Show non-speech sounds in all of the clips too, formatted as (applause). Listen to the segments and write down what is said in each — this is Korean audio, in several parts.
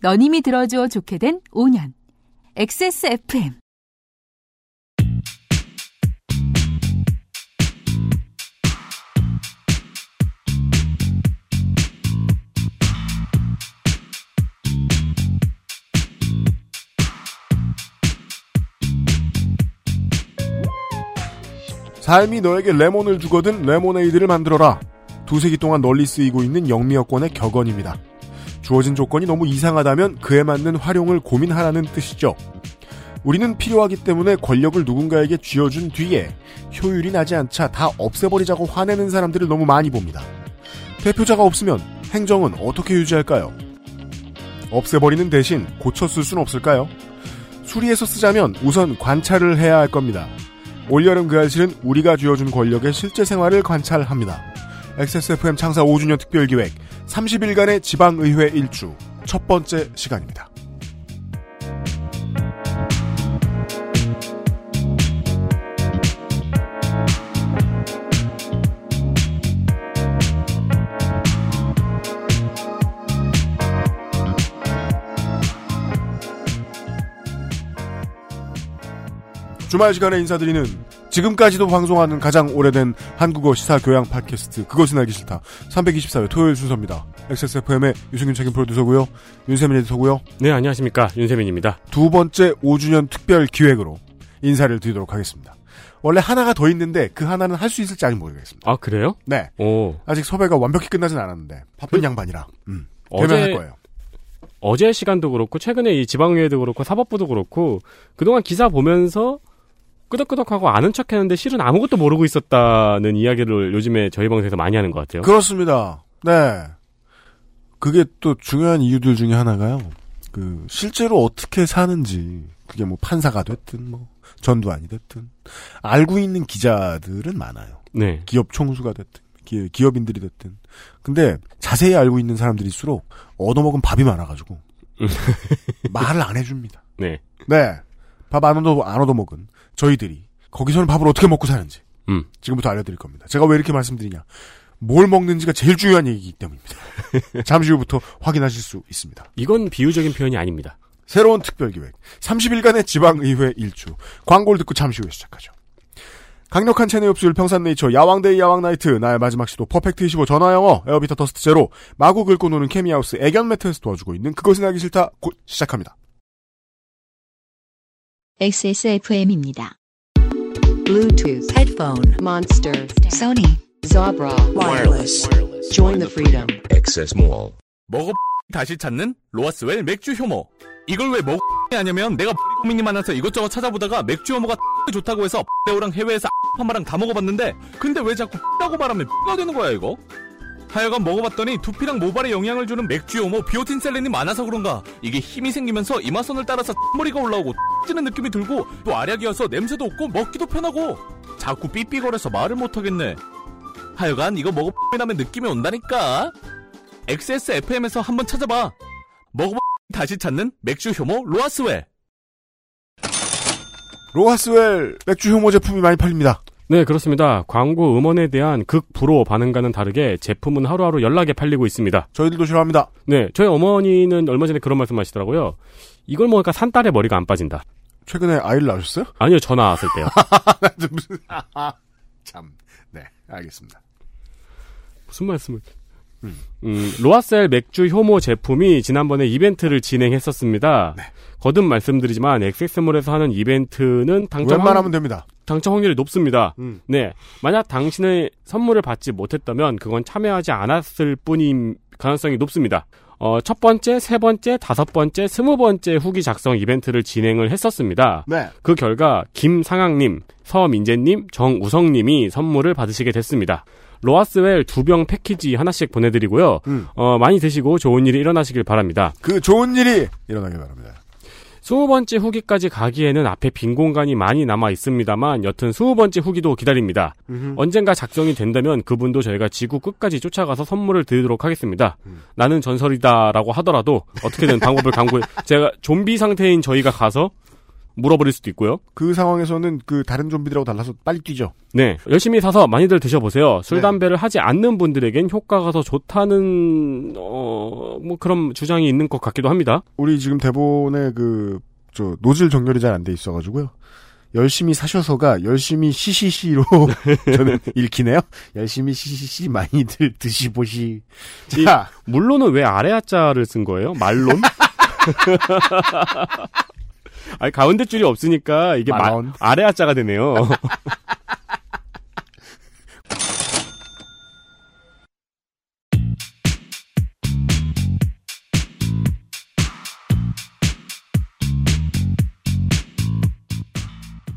너님이 들어줘 좋게 된 5년. XSFM. 삶이 너에게 레몬을 주거든 레모네이드를 만들어라. 두세 기 동안 널리 쓰이고 있는 영미여권의 격언입니다. 주어진 조건이 너무 이상하다면 그에 맞는 활용을 고민하라는 뜻이죠. 우리는 필요하기 때문에 권력을 누군가에게 쥐어준 뒤에 효율이 나지 않자 다 없애버리자고 화내는 사람들을 너무 많이 봅니다. 대표자가 없으면 행정은 어떻게 유지할까요? 없애버리는 대신 고쳐 쓸 수는 없을까요? 수리해서 쓰자면 우선 관찰을 해야 할 겁니다. 올여름 그 알실은 우리가 쥐어준 권력의 실제 생활을 관찰합니다. XSFM 창사 5주년 특별기획 30일간의 지방의회 일주 첫 번째 시간입니다. 주말 시간에 인사드리는 지금까지도 방송하는 가장 오래된 한국어 시사 교양 팟캐스트 그것은 알기 싫다 324회 토요일 순서입니다. XSFM의 유승균 책임 프로듀서고요. 윤세민 에디터고요. 네, 안녕하십니까. 윤세민입니다. 두 번째 5주년 특별 기획으로 인사를 드리도록 하겠습니다. 원래 하나가 더 있는데 그 하나는 할 수 있을지 아직 모르겠습니다. 아, 그래요? 네. 오. 아직 섭외가 완벽히 끝나진 않았는데 바쁜 그- 양반이라 음, 어제- 할 거예요. 어제 시간도 그렇고, 최근에 이 지방의회도 그렇고, 사법부도 그렇고, 그동안 기사 보면서 끄덕끄덕하고 아는 척 했는데 실은 아무것도 모르고 있었다는 이야기를 요즘에 저희 방송에서 많이 하는 것 같아요. 그렇습니다. 네. 그게 또 중요한 이유들 중에 하나가요. 그 실제로 어떻게 사는지 그게 뭐 판사가 됐든 뭐 전두환이 됐든 알고 있는 기자들은 많아요. 네. 기업 총수가 됐든 기, 기업인들이 됐든 근데 자세히 알고 있는 사람들일수록 얻어먹은 밥이 많아가지고 말을 안 해줍니다. (laughs) 네. 네. 밥 안 얻어 안 얻어먹은 저희들이 거기서는 밥을 어떻게 먹고 사는지 음. 지금부터 알려드릴 겁니다. 제가 왜 이렇게 말씀드리냐? 뭘 먹는지가 제일 중요한 얘기이기 때문입니다. (laughs) 잠시 후부터 확인하실 수 있습니다. 이건 비유적인 표현이 아닙니다. 새로운 특별기획 30일간의 지방의회 일주 광고를 듣고 잠시 후에 시작하죠. 강력한 체내 흡수율 평산네이처 야왕데이 야왕나이트 나의 마지막 시도 퍼펙트 25 전화영어 에어비터 더스트 제로 마구 긁고 노는 케미하우스 애견 매트에서 도와주고 있는 그것은 알기 싫다 곧 시작합니다. XSFM입니다. Bluetooth, headphone, Monster, Sony, Zabra, wireless. Join the freedom. 액세스 몰. 먹어 (laughs) 다시 찾는 로아스웰 맥주 효모. 이걸 왜 먹어 (laughs) 하냐면 내가 (laughs) 고민이 많아서 이것저것 찾아보다가 맥주 효모가 좋다고 해서 레오랑 해외에서 파마랑 다 먹어봤는데 근데 왜 자꾸 라고 말하면 가 되는 거야 이거? 하여간 먹어봤더니 두피랑 모발에 영향을 주는 맥주 효모 비오틴 셀렌이 많아서 그런가 이게 힘이 생기면서 이마선을 따라서 머리가 올라오고 찌는 느낌이 들고 또 알약이어서 냄새도 없고 먹기도 편하고 자꾸 삐삐거려서 말을 못하겠네 하여간 이거 먹어 (laughs) 나면 느낌이 온다니까 XSFM에서 한번 찾아봐. 먹어봐 (laughs) 다시 찾는 맥주 효모 로아스웰. 로하스웰 맥주 효모 제품이 많이 팔립니다. 네, 그렇습니다. 광고 음원에 대한 극 불호 반응과는 다르게 제품은 하루하루 연락에 팔리고 있습니다. 저희들도 싫어합니다. 네, 저희 어머니는 얼마 전에 그런 말씀 하시더라고요. 이걸 먹으니까 산딸의 머리가 안 빠진다. 최근에 아이를 낳으셨어요? 아니요, 저 나왔을 때요. (laughs) 무슨 (laughs) 참. 네, 알겠습니다. 무슨 말씀을. 음, 로아셀 맥주 효모 제품이 지난번에 이벤트를 진행했었습니다. 네. 거듭 말씀드리지만 엑세스몰에서 하는 이벤트는 당첨, 웬만하면 확, 됩니다. 당첨 확률이 높습니다. 음. 네. 만약 당신의 선물을 받지 못했다면 그건 참여하지 않았을 뿐인 가능성이 높습니다. 어, 첫 번째, 세 번째, 다섯 번째, 스무 번째 후기 작성 이벤트를 진행을 했었습니다. 네. 그 결과 김상학님, 서민재님, 정우성님이 선물을 받으시게 됐습니다. 로아스웰 두 병 패키지 하나씩 보내드리고요. 음. 어, 많이 드시고 좋은 일이 일어나시길 바랍니다. 그 좋은 일이 일어나길 바랍니다. 스무 번째 후기까지 가기에는 앞에 빈 공간이 많이 남아 있습니다만 여튼 스무 번째 후기도 기다립니다. 언젠가 작성이 된다면 그분도 저희가 지구 끝까지 쫓아가서 선물을 드리도록 하겠습니다. 나는 전설이다라고 하더라도 어떻게든 방법을 (laughs) 강구해 제가 좀비 상태인 저희가 가서 물어버릴 수도 있고요. 그 상황에서는 그 다른 좀비들하고 달라서 빨리 뛰죠. 네, 열심히 사서 많이들 드셔보세요. 술, 네. 담배를 하지 않는 분들에겐 효과가 더 좋다는 어, 뭐 그런 주장이 있는 것 같기도 합니다. 우리 지금 대본에 그, 저, 노즐 정렬이 잘 안 돼 있어가지고요. 열심히 사셔서가 열심히 시시시로 (laughs) 저는 읽히네요. 열심히 시시시 많이들 드시보시. 자, 물론은 왜 아래 하자를 쓴 거예요? 말론? (laughs) 아니 가운데 줄이 없으니까 이게 마-. 아래 하자가 되네요. (laughs)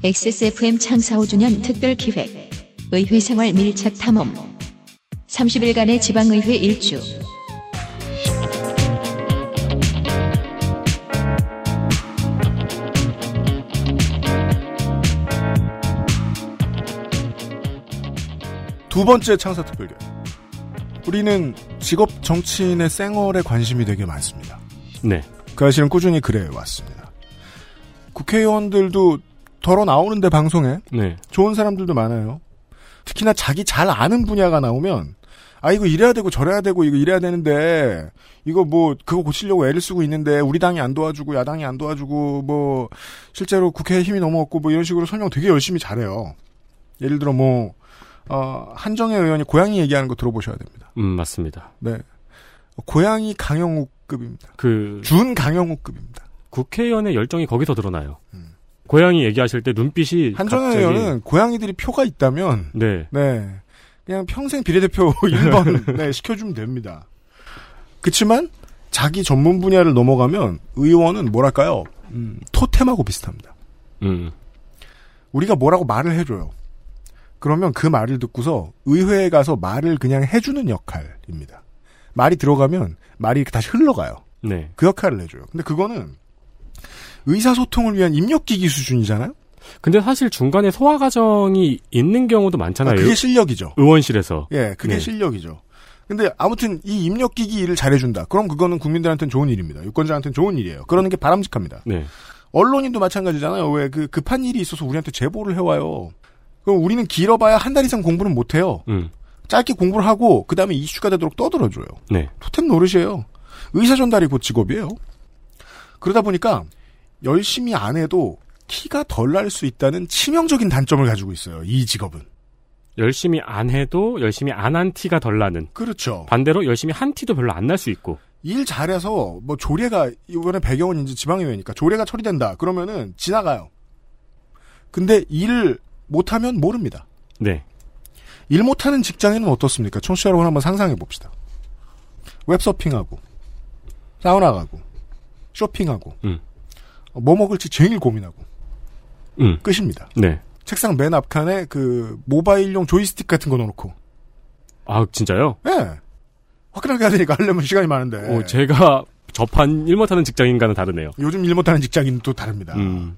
XSFM 창사 5주년 특별 기획 의회 생활 밀착 탐험 30일간의 지방의회 일주 두 번째 창사 특별견. 우리는 직업 정치인의 생얼에 관심이 되게 많습니다. 네. 그 사실은 꾸준히 그래 왔습니다. 국회의원들도 덜어 나오는데 방송에 네. 좋은 사람들도 많아요. 특히나 자기 잘 아는 분야가 나오면 아 이거 이래야 되고 저래야 되고 이거 이래야 되는데 이거 뭐 그거 고치려고 애를 쓰고 있는데 우리 당이 안 도와주고 야당이 안 도와주고 뭐 실제로 국회에 힘이 너무 없고 뭐 이런 식으로 설명 되게 열심히 잘해요. 예를 들어 뭐 어, 한정혜 의원이 고양이 얘기하는 거 들어보셔야 됩니다. 음, 맞습니다. 네. 고양이 강영욱급입니다. 그 준 강영욱급입니다. 국회의원의 열정이 거기서 드러나요. 고양이 얘기하실 때 눈빛이 음. 한정혜 갑자기- 의원은 고양이들이 표가 있다면 네. 네. 그냥 평생 비례대표 (laughs) 1번 네, 시켜주면 됩니다. 그치만 자기 전문 분야를 넘어가면 의원은 뭐랄까요? 음, 토템하고 비슷합니다. 음. 우리가 뭐라고 말을 해줘요. 그러면 그 말을 듣고서 의회에 가서 말을 그냥 해주는 역할입니다. 말이 들어가면 말이 다시 흘러가요. 네. 그 역할을 해줘요. 근데 그거는 의사소통을 위한 입력기기 수준이잖아요? 근데 사실 중간에 소화 과정이 있는 경우도 아, 많잖아요. 그게 실력이죠. 의원실에서. 예, 그게 네. 실력이죠. 근데 아무튼 이 입력기기 일을 잘해준다. 그럼 그거는 국민들한테는 좋은 일입니다. 유권자한테는 좋은 일이에요. 그러는 게 바람직합니다. 네. 언론인도 마찬가지잖아요. 왜 그 급한 일이 있어서 우리한테 제보를 해와요. 그럼 우리는 길어봐야 한 달 이상 공부는 못해요. 음. 짧게 공부를 하고 그 다음에 이슈가 되도록 떠들어줘요. 네. 토템 노릇이에요. 의사 전달이 곧 직업이에요. 그러다 보니까 열심히 안 해도 티가 덜 날 수 있다는 치명적인 단점을 가지고 있어요. 이 직업은. 열심히 안 해도 열심히 안 한 티가 덜 나는. 그렇죠. 반대로 열심히 한 티도 별로 안 날 수 있고. 일 잘해서 뭐 조례가 이번에 배경원인지 지방의회니까 조례가 처리된다. 그러면은 지나가요. 근데 일을 못하면 모릅니다. 네. 일 못하는 직장인은 어떻습니까? 청취자 여러분 한번 상상해 봅시다. 웹서핑하고 사우나 가고 쇼핑하고 음. 어, 뭐 먹을지 제일 고민하고 음. 끝입니다. 네. 책상 맨 앞칸에 그 모바일용 조이스틱 같은 거 넣어놓고 아, 진짜요? 예 화끈하게 하니까 하려면 시간이 많은데 어, 제가 접한 일 못하는 직장인과는 다르네요. 요즘 일 못하는 직장인은 또 다릅니다. 음.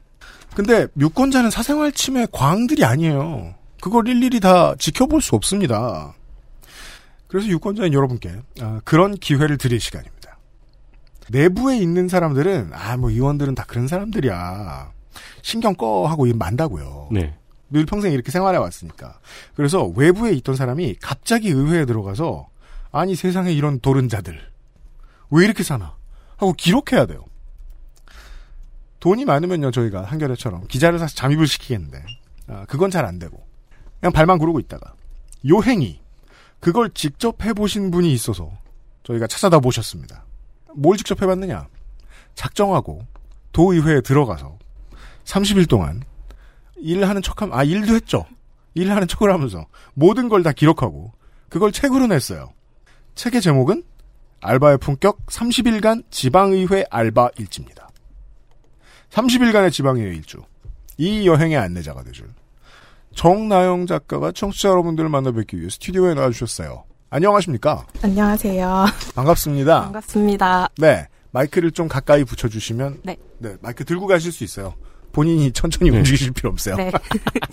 근데 유권자는 사생활 침해 광들이 아니에요. 그걸 일일이 다 지켜볼 수 없습니다. 그래서 유권자인 여러분께 아, 그런 기회를 드릴 시간입니다. 내부에 있는 사람들은 아 뭐 의원들은 다 그런 사람들이야. 신경 꺼 하고 일 만다고요. 네. 늘 평생 이렇게 생활해 왔으니까. 그래서 외부에 있던 사람이 갑자기 의회에 들어가서 아니 세상에 이런 도른자들 왜 이렇게 사나 하고 기록해야 돼요. 돈이 많으면요 저희가 한겨레처럼 기자를 사서 잠입을 시키겠는데 아, 그건 잘 안 되고 그냥 발만 구르고 있다가 요행이 그걸 직접 해보신 분이 있어서 저희가 찾아다 보셨습니다. 뭘 직접 해봤느냐? 작정하고 도의회에 들어가서 30일 동안 일하는 척하면 아 일도 했죠. 일하는 척을 하면서 모든 걸 다 기록하고 그걸 책으로 냈어요. 책의 제목은 알바의 품격 30일간 지방의회 알바 일지입니다. 30일간의 지방의회 일주. 이 여행의 안내자가 되줄 정나영 작가가 청취자 여러분들을 만나 뵙기 위해 스튜디오에 나와주셨어요. 안녕하십니까? 안녕하세요. 반갑습니다. 반갑습니다. 네. 마이크를 좀 가까이 붙여주시면. 네. 마이크 들고 가실 수 있어요. 본인이 천천히 네. 움직이실 필요 없어요. 네.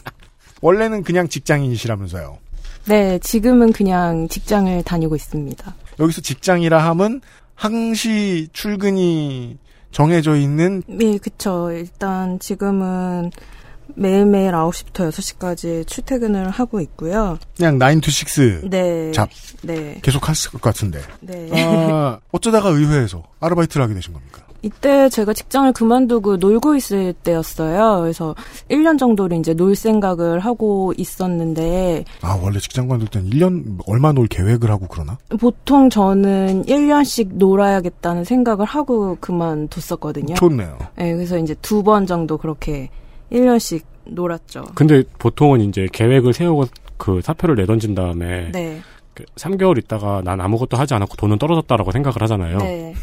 (laughs) 원래는 그냥 직장인이시라면서요. 네, 지금은 그냥 직장을 다니고 있습니다. 여기서 직장이라 함은 항시 출근이 정해져 있는 네, 그쵸. 일단 지금은 매일매일 9시부터 6시까지 출퇴근을 하고 있고요. 그냥 9 to 6 네. 잡. 네. 계속 했을 것 같은데. 네. 아, 어쩌다가 의회에서 아르바이트를 하게 되신 겁니까? 이때 제가 직장을 그만두고 놀고 있을 때였어요. 그래서 1년 정도를 이제 놀 생각을 하고 있었는데 아, 원래 직장 관둘 땐 1년 얼마 놀 계획을 하고 그러나? 보통 저는 1년씩 놀아야겠다는 생각을 하고 그만뒀었거든요. 좋네요. 네, 그래서 이제 두 번 정도 그렇게 1년씩 놀았죠. 근데 보통은 이제 계획을 세우고 그 사표를 내던진 다음에 네. 그 3개월 있다가 난 아무것도 하지 않았고 돈은 떨어졌다라고 생각을 하잖아요. 네.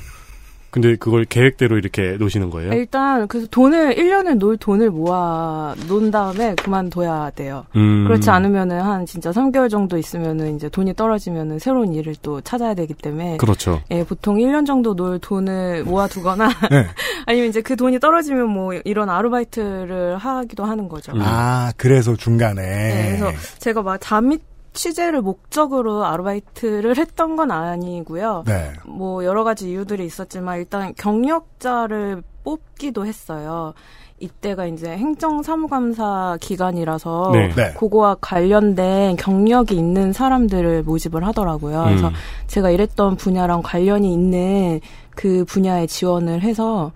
근데 그걸 계획대로 이렇게 놓으시는 거예요? 일단 그래서 돈을 1년을 놀 돈을 모아 놓은 다음에 그만둬야 돼요. 음. 그렇지 않으면은 한 진짜 3개월 정도 있으면은 이제 돈이 떨어지면은 새로운 일을 또 찾아야 되기 때문에 그렇죠. 예, 보통 1년 정도 놀 돈을 모아 두거나 (laughs) 네. (laughs) 아니면 이제 그 돈이 떨어지면 뭐 이런 아르바이트를 하기도 하는 거죠. 음. 아, 그래서 중간에. 네, 그래서 제가 막 잠입 취재를 목적으로 아르바이트를 했던 건 아니고요. 네. 뭐 여러 가지 이유들이 있었지만 일단 경력자를 뽑기도 했어요. 이때가 이제 행정사무감사 기간이라서 네. 네. 그거와 관련된 경력이 있는 사람들을 모집을 하더라고요. 그래서 음. 제가 일했던 분야랑 관련이 있는 그 분야에 지원을 해서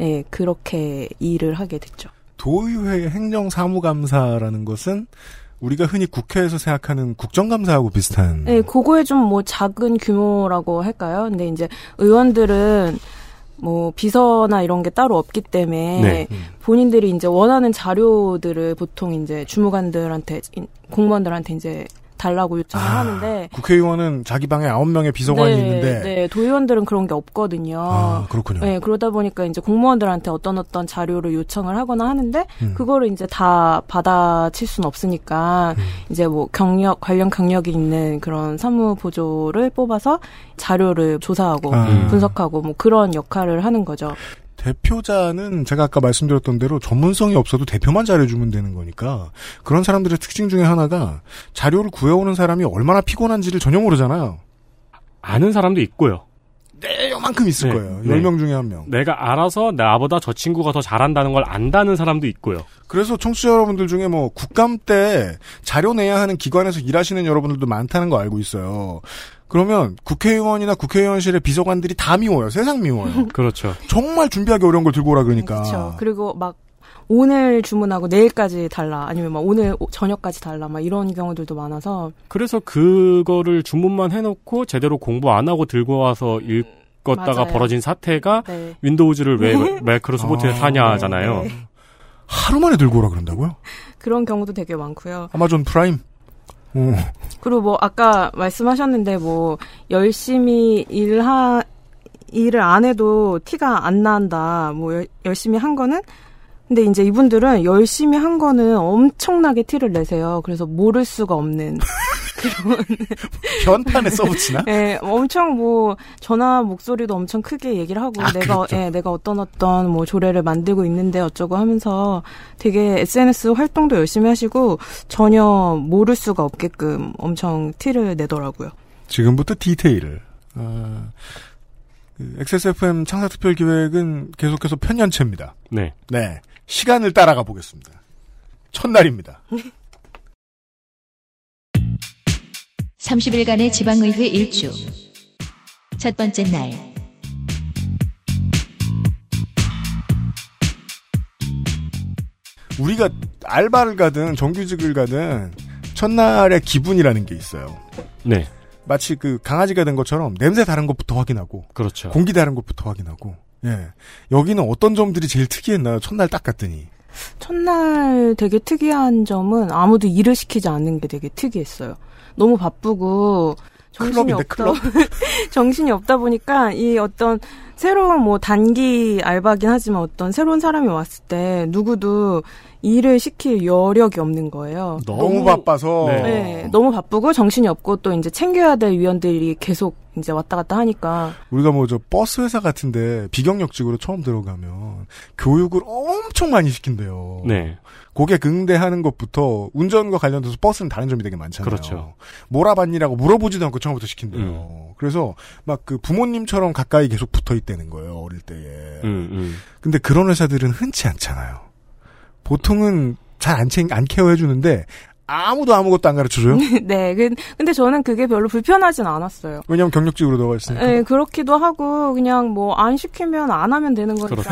예, 그렇게 일을 하게 됐죠. 도의회 행정사무감사라는 것은 우리가 흔히 국회에서 생각하는 국정감사하고 비슷한. 네, 그거에 좀 뭐 작은 규모라고 할까요? 근데 이제 의원들은 뭐 비서나 이런 게 따로 없기 때문에 네. 본인들이 이제 원하는 자료들을 보통 이제 주무관들한테 인- 공무원들한테 이제 달라고 요청을 아, 하는데 국회의원은 자기 방에 아홉 명의 비서관이 네, 있는데. 네, 도의원들은 그런 게 없거든요. 아, 그렇군요. 네, 그러다 보니까 이제 공무원들한테 어떤 어떤 자료를 요청을 하거나 하는데 음. 그거를 이제 다 받아칠 수는 없으니까 음. 이제 뭐 경력 관련 경력이 있는 그런 사무 보조를 뽑아서 자료를 조사하고 아. 분석하고 뭐 그런 역할을 하는 거죠. 대표자는 제가 아까 말씀드렸던 대로 전문성이 없어도 대표만 잘해주면 되는 거니까 그런 사람들의 특징 중에 하나가 자료를 구해오는 사람이 얼마나 피곤한지를 전혀 모르잖아요. 아는 사람도 있고요. 네, 요만큼 있을 네, 거예요. 네. 10명 중에 한 명. 내가 알아서 나보다 저 친구가 더 잘한다는 걸 안다는 사람도 있고요. 그래서 청취자 여러분들 중에 뭐 국감 때 자료 내야 하는 기관에서 일하시는 여러분들도 많다는 거 알고 있어요. 그러면 국회의원이나 국회의원실의 비서관들이 다 미워요. 세상 미워요. (laughs) 그렇죠. 정말 준비하기 어려운 걸 들고 오라 그러니까. 그렇죠. 그리고 막 오늘 주문하고 내일까지 달라 아니면 막 오늘 오- 저녁까지 달라 막 이런 경우들도 많아서 그래서 그거를 주문만 해놓고 제대로 공부 안 하고 들고 와서 읽었다가 맞아요. 벌어진 사태가 네. 윈도우즈를 왜 (laughs) 마이크로소프트에 아. 사냐잖아요. 네. 하루 만에 들고 오라 그런다고요? 그런 경우도 되게 많고요. 아마존 프라임? 어. 그리고 뭐 아까 말씀하셨는데 뭐 열심히 일하 일을 안 해도 티가 안 난다. 뭐 열- 열심히 한 거는 근데 이제 이분들은 열심히 한 거는 엄청나게 티를 내세요. 그래서 모를 수가 없는. (laughs) 현판에 써붙이나? 예, 엄청 뭐 전화 목소리도 엄청 크게 얘기를 하고 아, 내가. 예, 내가 어떤 어떤 뭐 조례를 만들고 있는데 어쩌고 하면서 되게 SNS 활동도 열심히 하시고 전혀 모를 수가 없게끔 엄청 티를 내더라고요. 지금부터 디테일을. 아, 그 XSFM 창사 특별 기획은 계속해서 편년체입니다. 네. 네. 시간을 따라가 보겠습니다. 첫날입니다. 30일간의 지방의회 일주. 첫 번째 날. 우리가 알바를 가든 정규직을 가든 첫날의 기분이라는 게 있어요. 네. 마치 그 강아지가 된 것처럼 냄새 다른 것부터 확인하고 그렇죠. 공기 다른 것부터 확인하고 예 여기는 어떤 점들이 제일 특이했나요? 첫날 딱 갔더니 첫날 되게 특이한 점은 아무도 일을 시키지 않는 게 되게 특이했어요. 너무 바쁘고 정신이 클럽인데, 없다. (laughs) 정신이 없다 보니까 이 어떤 새로운 뭐 단기 알바긴 하지만 어떤 새로운 사람이 왔을 때 누구도 일을 시킬 여력이 없는 거예요. 너무, 바빠서 네. 네, 너무 바쁘고 정신이 없고 또 이제 챙겨야 될 위원들이 계속 이제 왔다 갔다 하니까 우리가 뭐 저 버스 회사 같은데 비경력직으로 처음 들어가면 교육을 엄청 많이 시킨대요. 네. 고객 응대하는 것부터 운전과 관련돼서 버스는 다른 점이 되게 많잖아요. 그렇죠. 몰아봤니라고 물어보지도 않고 처음부터 시킨대요. 음. 그래서 막 그 부모님처럼 가까이 계속 붙어 있다는 거예요. 어릴 때에. 음, 음. 근데 그런 회사들은 흔치 않잖아요. 보통은 잘안 챙, 안 케어해 주는데 아무도 아무것도 안 가르쳐줘요? (laughs) 네, 근- 근데 저는 그게 별로 불편하진 않았어요. 왜냐면 경력직으로 들어가 있으니까. 네, 그렇기도 하고 그냥 뭐 안 시키면 안 하면 되는 거니까 그렇죠.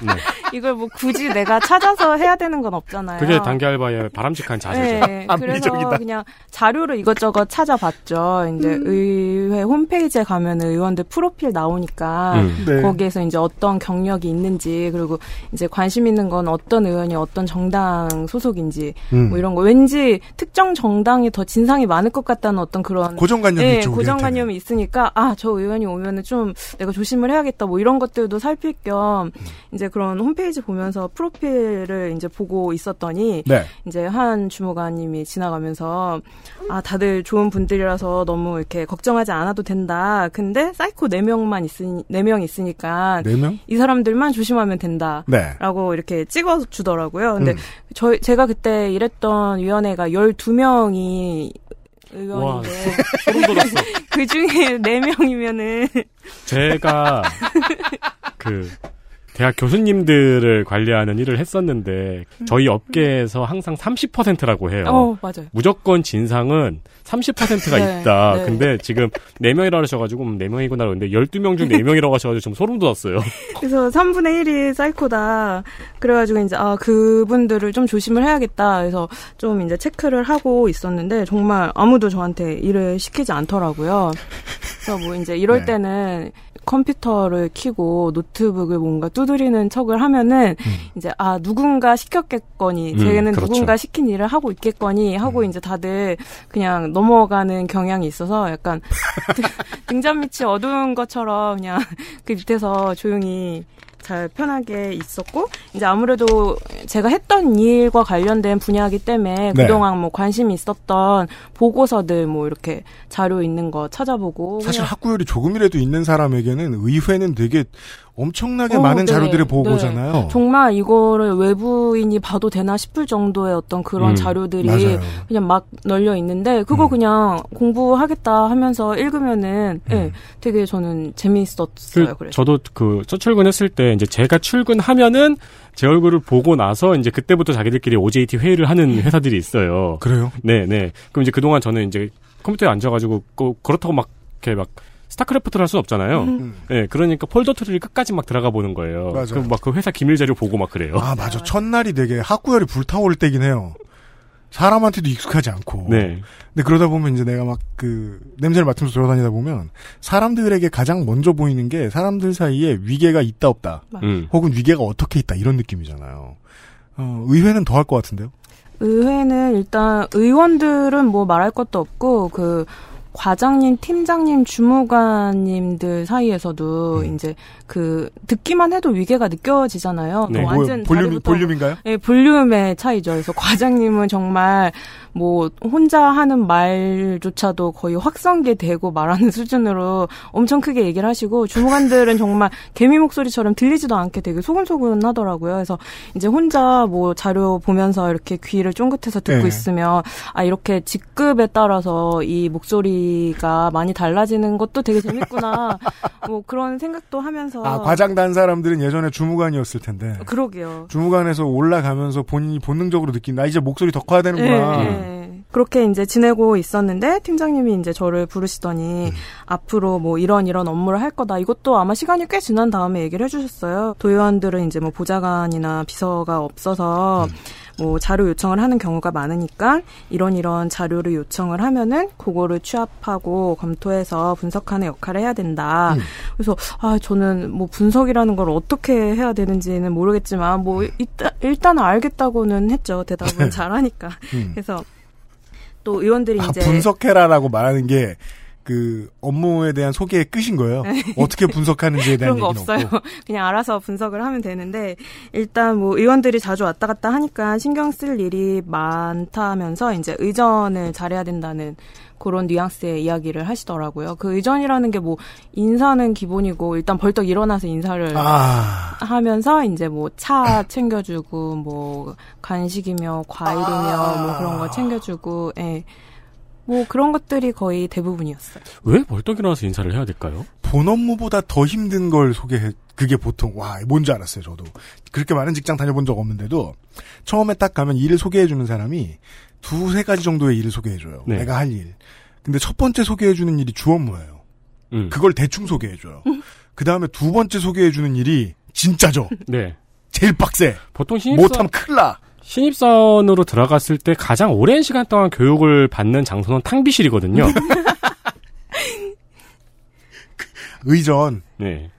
(laughs) 네. 이걸 뭐 굳이 내가 찾아서 해야 되는 건 없잖아요. 그게 단기 알바의 바람직한 자세죠. 네, (laughs) 그래서 합리적이다. 그냥 자료를 이것저것 찾아봤죠. 이제 의회 홈페이지에 가면 의원들 프로필 나오니까 음. 네. 거기에서 이제 어떤 경력이 있는지 그리고 이제 관심 있는 건 어떤 의원이 어떤 정당 소속인지 음. 뭐 이런 거 왠지 특정 정당이 더 진상이 많을 것 같다는 어떤 그런 고정관념이 네, 있죠. 우리한테는. 고정관념이 있으니까 아 저 의원이 오면은 좀 내가 조심을 해야겠다 뭐 이런 것들도 살필 겸 이제 그런 홈페이지 보면서 프로필을 이제 보고 있었더니 네. 이제 한 주무관님이 지나가면서 아 다들 좋은 분들이라서 너무 이렇게 걱정하지 않아도 된다. 근데 사이코 네 명만 있으니 네명 있으니까 네 명? 이 사람들만 조심하면 된다. 네. 라고 이렇게 찍어 주더라고요. 근데 음. 저 제가 그때 일했던 위원회 가 12명이 와, 의원인데. (laughs) (laughs) 그 중에 4명이면은 제가 (laughs) 그 대학 교수님들을 관리하는 일을 했었는데 저희 업계에서 항상 30%라고 해요. 어, 맞아요. 무조건 진상은 30%가 (laughs) 네, 있다. 네. 근데 지금 4명이라고 하셔가지고 음, 4명이구나 그런데 12명 중 (laughs) 4명이라고 하셔가지고 좀 소름 돋았어요. (laughs) 그래서 3분의 1이 사이코다. 그래가지고 이제 아 그분들을 좀 조심을 해야겠다. 그래서 좀 이제 체크를 하고 있었는데 정말 아무도 저한테 일을 시키지 않더라고요. 그래서 뭐 이제 이럴 네. 때는 컴퓨터를 켜고 노트북을 뭔가 두드리는 척을 하면은 이제 아 누군가 시켰겠거니 음, 쟤는 그렇죠. 누군가 시킨 일을 하고 있겠거니 하고 이제 다들 그냥 넘어가는 경향이 있어서 약간 (laughs) 등잔 밑이 어두운 것처럼 그냥 그 밑에서 조용히 잘 편하게 있었고 이제 아무래도 제가 했던 일과 관련된 분야이기 때문에 네. 그동안 뭐 관심이 있었던 보고서들 뭐 이렇게 자료 있는 거 찾아보고 사실 학구열이 조금이라도 있는 사람에게는 의회는 되게 엄청나게 어, 많은 네, 자료들을 네. 보고잖아요. 정말 이거를 외부인이 봐도 되나 싶을 정도의 어떤 그런 음, 자료들이 맞아요. 그냥 막 널려 있는데 그거 음. 그냥 공부하겠다 하면서 읽으면은 예, 음. 되게 저는 재미있었어요. 그, 그래서 저도 그 첫 출근했을 때 이제 제가 출근하면은 제 얼굴을 보고 나서 이제 그때부터 자기들끼리 OJT 회의를 하는 회사들이 있어요. 그래요? 네, 네. 그럼 이제 그동안 저는 이제 컴퓨터에 앉아가지고 그- 그렇다고 막 이렇게 막 스타크래프트를 할 수는 없잖아요. 음. 네, 그러니까 폴더 트리를 끝까지 막 들어가 보는 거예요. 맞아요. 그럼 막 그 회사 기밀 자료 보고 막 그래요. 아, 맞아. 첫날이 되게 학구열이 불타오를 때긴 해요. 사람한테도 익숙하지 않고. 네. 근데 그러다 보면 이제 내가 막 그 냄새를 맡으면서 돌아다니다 보면 사람들에게 가장 먼저 보이는 게 사람들 사이에 위계가 있다 없다. 음. 혹은 위계가 어떻게 있다 이런 느낌이잖아요. 어, 의회는 더 할 것 같은데요. 의회는 일단 의원들은 뭐 말할 것도 없고 그 과장님, 팀장님, 주무관님들 사이에서도 음. 이제 그 듣기만 해도 위계가 느껴지잖아요. 네. 뭐? 완전 볼륨, 자리부터- 볼륨인가요? 예, 볼륨의 차이죠. 그래서 과장님은 정말 뭐 혼자 하는 말조차도 거의 확성기 되고 말하는 (laughs) 수준으로 엄청 크게 얘기를 하시고 주무관들은 정말 개미 목소리처럼 들리지도 않게 되게 소근소근 하더라고요. 그래서 이제 혼자 뭐 자료 보면서 이렇게 귀를 쫑긋해서 듣고 네. 있으면 아 이렇게 직급에 따라서 이 목소리가 많이 달라지는 것도 되게 재밌구나. (laughs) 뭐 그런 생각도 하면서 아, 과장 단 사람들은 예전에 주무관이었을 텐데. 그러게요. 주무관에서 올라가면서 본인이 본능적으로 느낀 나 이제 목소리 더 커야 되는구나. 예, 예. 그렇게 이제 지내고 있었는데 팀장님이 이제 저를 부르시더니 음. 앞으로 뭐 이런 이런 업무를 할 거다. 이것도 아마 시간이 꽤 지난 다음에 얘기를 해주셨어요. 도의원들은 이제 뭐 보좌관이나 비서가 없어서 음. 뭐 자료 요청을 하는 경우가 많으니까 이런 이런 자료를 요청을 하면은 그거를 취합하고 검토해서 분석하는 역할을 해야 된다. 음. 그래서 아 저는 뭐 분석이라는 걸 어떻게 해야 되는지는 모르겠지만 뭐 일단 일단 알겠다고는 했죠. 대답은 (laughs) 잘하니까. 음. 그래서 또 의원들이 아, 이제 분석해라라고 말하는 게 그 업무에 대한 소개의 끝인 거예요. (laughs) 어떻게 분석하는지에 대한 네. 그런 거 없어요. 없고. (laughs) 그냥 알아서 분석을 하면 되는데 일단 뭐 의원들이 자주 왔다 갔다 하니까 신경 쓸 일이 많다면서 이제 의전을 잘해야 된다는 그런 뉘앙스의 이야기를 하시더라고요. 그 의전이라는 게 뭐 인사는 기본이고 일단 벌떡 일어나서 인사를 아, 하면서 이제 뭐 차 챙겨주고 뭐 간식이며 과일이며 뭐 그런 거 챙겨주고 예. 뭐 그런 것들이 거의 대부분이었어요. 왜 벌떡 일어나서 인사를 해야 될까요? 본 업무보다 더 힘든 걸 소개해 그게 보통 와 뭔지 알았어요 저도 그렇게 많은 직장 다녀본 적 없는데도 처음에 딱 가면 일을 소개해주는 사람이 두세 가지 정도의 일을 소개해줘요 네. 내가 할 일 근데 첫 번째 소개해주는 일이 주 업무예요 음. 그걸 대충 소개해줘요 그 다음에 두 번째 소개해주는 일이 진짜죠 (laughs) 네. 제일 빡세 보통 신입사 못하면 큰일 나 신입사원으로 들어갔을 때 가장 오랜 시간 동안 교육을 받는 장소는 탕비실이거든요. (laughs) 의전 네.